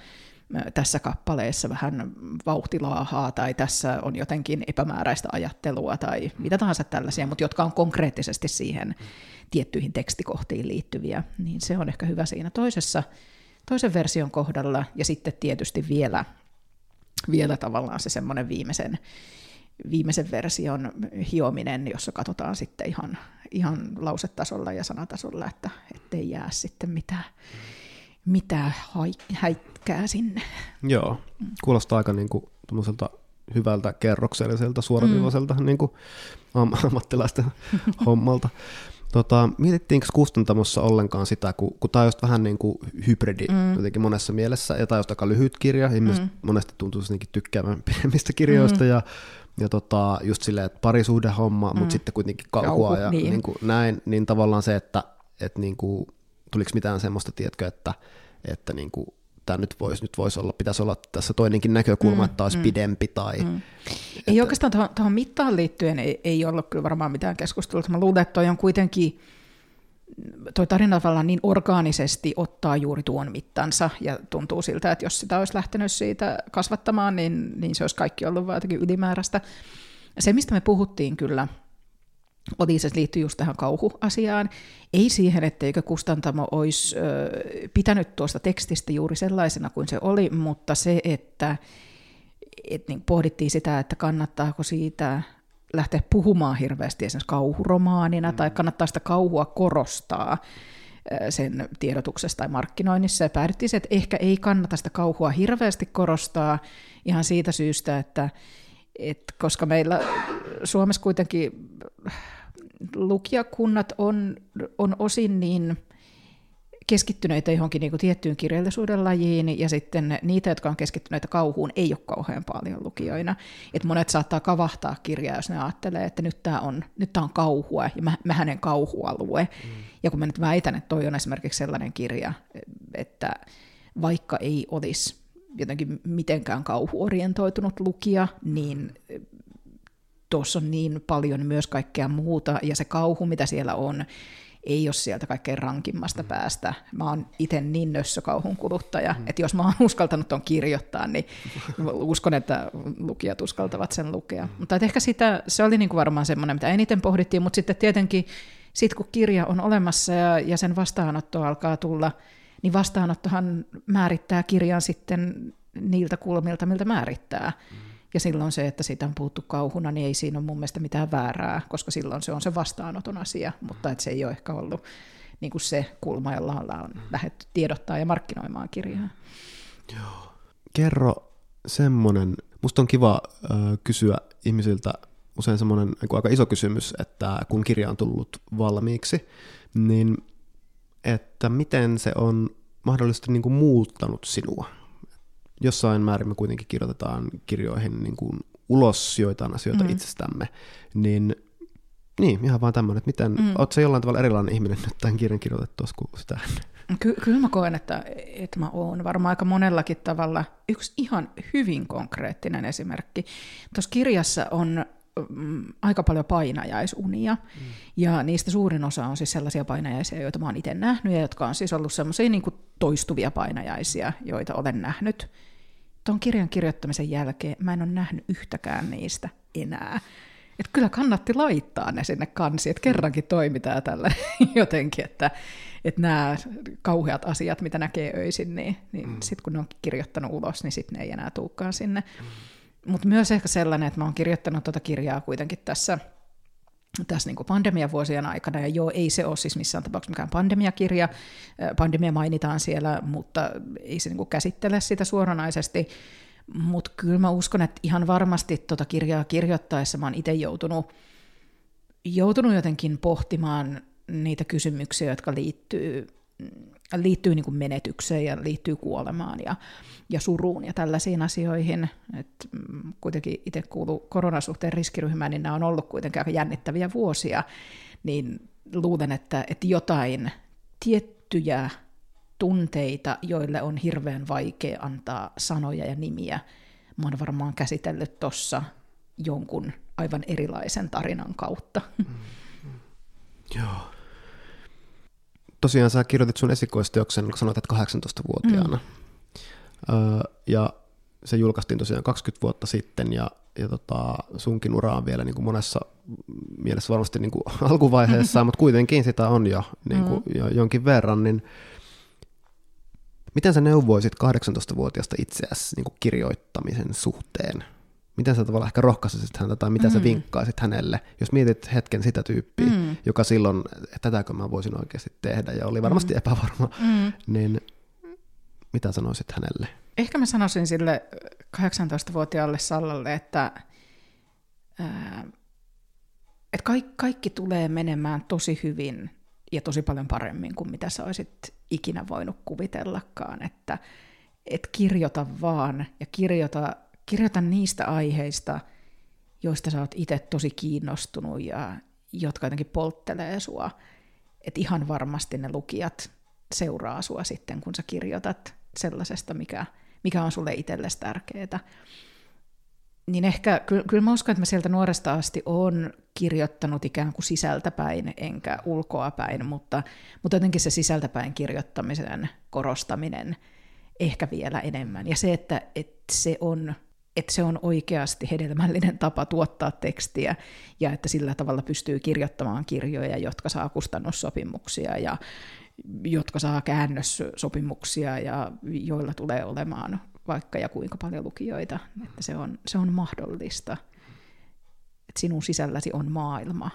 tässä kappaleessa vähän vauhtilaahaa tai tässä on jotenkin epämääräistä ajattelua tai mitä tahansa tällaisia, mutta jotka on konkreettisesti siihen tiettyihin tekstikohtiin liittyviä, niin se on ehkä hyvä siinä toisessa, toisen version kohdalla. Ja sitten tietysti vielä, vielä tavallaan se semmoinen viimeisen, viimeisen version hiominen, jossa katsotaan sitten ihan, ihan lausetasolla ja sanatasolla, että ettei jää sitten mitään, mitään häikkää sinne. Joo, kuulostaa aika niin kuin hyvältä kerrokselliselta, suoraviivaiselta mm. niin kuin ammattilaisten (laughs) hommalta. Tota, mietittiinkö kustantamossa ollenkaan sitä, kun, kun tämä on just vähän niin kuin hybridi mm. jotenkin monessa mielessä, ja tämä on aika lyhyt kirja, ihmiset mm. monesti tuntuu tykkäämään (laughs) pidemmistä kirjoista, mm. ja, ja tota, just silleen, että parisuhdehomma, mm. mutta sitten kuitenkin kauhua Kauhu, ja niin. Niin kuin näin, niin tavallaan se, että, että niin kuin, tuliko mitään semmoista, tiedätkö, että, että niin kuin, tämä nyt voisi nyt vois olla, pitäisi olla tässä toinenkin näkökulma, mm, että olisi mm, pidempi. Tai, mm. Että... Ei oikeastaan tuohon, tuohon mittaan liittyen ei, ei ollut kyllä varmaan mitään keskustelua. Mä luulen, että toi on kuitenkin, toi tarina tavallaan niin orgaanisesti ottaa juuri tuon mittansa ja tuntuu siltä, että jos sitä olisi lähtenyt siitä kasvattamaan, niin, niin se olisi kaikki ollut vaan jotenkin ylimääräistä. Se, mistä me puhuttiin kyllä – oli se liittyy just tähän kauhuasiaan. Ei siihen, etteikö kustantamo olisi ö, pitänyt tuosta tekstistä juuri sellaisena kuin se oli, mutta se, että et niin pohdittiin sitä, että kannattaako siitä lähteä puhumaan hirveästi esimerkiksi kauhuromaanina, mm. tai kannattaa sitä kauhua korostaa sen tiedotuksessa tai markkinoinnissa. Ja päädyttiin se, että ehkä ei kannata sitä kauhua hirveästi korostaa ihan siitä syystä, että et koska meillä Suomessa kuitenkin lukijakunnat on, on osin niin keskittyneitä johonkin niin kuin tiettyyn kirjallisuuden lajiin, ja sitten niitä, jotka on keskittyneitä kauhuun, ei ole kauhean paljon lukijoina. Et monet saattaa kavahtaa kirjaa, jos ne ajattelee, että nyt tämä on, nyt tää on kauhua, ja mä, mä hänen kauhualue. Mm. Ja kun mä nyt väitän, että toi on esimerkiksi sellainen kirja, että vaikka ei olisi jotenkin mitenkään kauhuorientoitunut lukija, niin tuossa on niin paljon myös kaikkea muuta, ja se kauhu, mitä siellä on, ei ole sieltä kaikkein rankimmasta päästä. Mä oon itse niin kauhun kuluttaja, mm. että jos mä oon (laughs) uskaltanut ton kirjoittaa, niin uskon, että lukijat uskaltavat sen lukea. Mm. Mutta ehkä sitä, se oli niinku varmaan semmoinen, mitä eniten pohdittiin, mutta sitten tietenkin sit kun kirja on olemassa ja, ja sen vastaanotto alkaa tulla, niin vastaanottohan määrittää kirjan sitten niiltä kulmilta, miltä määrittää. Mm. Ja silloin se, että siitä on puhuttu kauhuna, niin ei siinä ole mun mielestä mitään väärää, koska silloin se on se vastaanoton asia, mutta että se ei ole ehkä ollut niin kuin se kulma, jolla on lähdetty tiedottaa ja markkinoimaan kirjaa. Joo. Kerro semmoinen, musta on kiva äh, kysyä ihmisiltä usein semmoinen niin aika iso kysymys, että kun kirja on tullut valmiiksi, niin että miten se on mahdollisesti niin kuin muuttanut sinua? Jossain määrin me kuitenkin kirjoitetaan kirjoihin niin kuin ulos joitain asioita mm. itsestämme, niin niin, ihan vaan tämmöinen, että miten, mm. ootko se jollain tavalla erilainen ihminen nyt tämän kirjan kirjoitettua kuin sitä Ky- kyllä mä koen, että, että mä oon varmaan aika monellakin tavalla. Yksi ihan hyvin konkreettinen esimerkki. Tuossa kirjassa on Mm, aika paljon painajaisunia. Mm. Ja niistä suurin osa on siis sellaisia painajaisia, joita mä oon itse nähnyt, ja jotka on siis ollut sellaisia niin kuin toistuvia painajaisia, joita olen nähnyt. Tuon kirjan kirjoittamisen jälkeen mä en ole nähnyt yhtäkään niistä enää. Et kyllä kannatti laittaa ne sinne kansi, että kerrankin toimitaan tällä (laughs) jotenkin, että, että nämä kauheat asiat, mitä näkee öisin, niin, niin mm. sitten kun ne on kirjoittanut ulos, niin sitten ne ei enää tulekaan sinne. Mm mutta myös ehkä sellainen, että mä oon kirjoittanut tuota kirjaa kuitenkin tässä, tässä niin pandemiavuosien aikana, ja joo, ei se ole siis missään tapauksessa mikään pandemiakirja, pandemia mainitaan siellä, mutta ei se niin käsittele sitä suoranaisesti, mutta kyllä mä uskon, että ihan varmasti tuota kirjaa kirjoittaessa mä oon itse joutunut, joutunut jotenkin pohtimaan niitä kysymyksiä, jotka liittyy liittyy niin kuin menetykseen ja liittyy kuolemaan ja, ja suruun ja tällaisiin asioihin. Et mm, kuitenkin itse kuuluu koronasuhteen riskiryhmään, niin nämä on ollut kuitenkin aika jännittäviä vuosia, niin luulen, että, että jotain tiettyjä tunteita, joille on hirveän vaikea antaa sanoja ja nimiä, mä oon varmaan käsitellyt tuossa jonkun aivan erilaisen tarinan kautta. Mm, mm. Joo tosiaan sä kirjoitit sun esikoisteoksen, kun sanoit, että 18-vuotiaana. Mm. Öö, ja se julkaistiin tosiaan 20 vuotta sitten ja, ja tota, sunkin ura on vielä niin kuin monessa mielessä varmasti niin kuin (laughs) alkuvaiheessa, (laughs) mutta kuitenkin sitä on jo, niin kuin, mm. jo jonkin verran, niin miten sä neuvoisit 18-vuotiaasta itseäsi niin kuin kirjoittamisen suhteen? Miten sä tavallaan ehkä rohkaisit häntä tai mitä mm. sä vinkkaisit hänelle, jos mietit hetken sitä tyyppiä, mm. joka silloin, että tätäkö mä voisin oikeasti tehdä ja oli varmasti mm. epävarma, mm. niin mitä sanoisit hänelle? Ehkä mä sanoisin sille 18-vuotiaalle Sallalle, että, ää, että kaikki, kaikki tulee menemään tosi hyvin ja tosi paljon paremmin kuin mitä sä olisit ikinä voinut kuvitellakaan, että et kirjoita vaan ja kirjoita, kirjoita niistä aiheista, joista sä oot itse tosi kiinnostunut ja jotka jotenkin polttelee sua. Että ihan varmasti ne lukijat seuraa sua sitten, kun sä kirjoitat sellaisesta, mikä, mikä on sulle itsellesi tärkeää. Niin ehkä, kyllä, kyllä mä uskon, että mä sieltä nuoresta asti on kirjoittanut ikään kuin sisältäpäin, enkä ulkoapäin, mutta, mutta jotenkin se sisältäpäin kirjoittamisen korostaminen ehkä vielä enemmän. Ja se, että, että se on että se on oikeasti hedelmällinen tapa tuottaa tekstiä ja että sillä tavalla pystyy kirjoittamaan kirjoja, jotka saa kustannussopimuksia ja, jotka saa käännössopimuksia ja joilla tulee olemaan vaikka ja kuinka paljon lukijoita, että se on, se on mahdollista. Että sinun sisälläsi on maailma,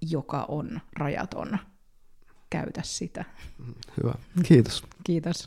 joka on rajaton. Käytä sitä. Hyvä. Kiitos. Kiitos.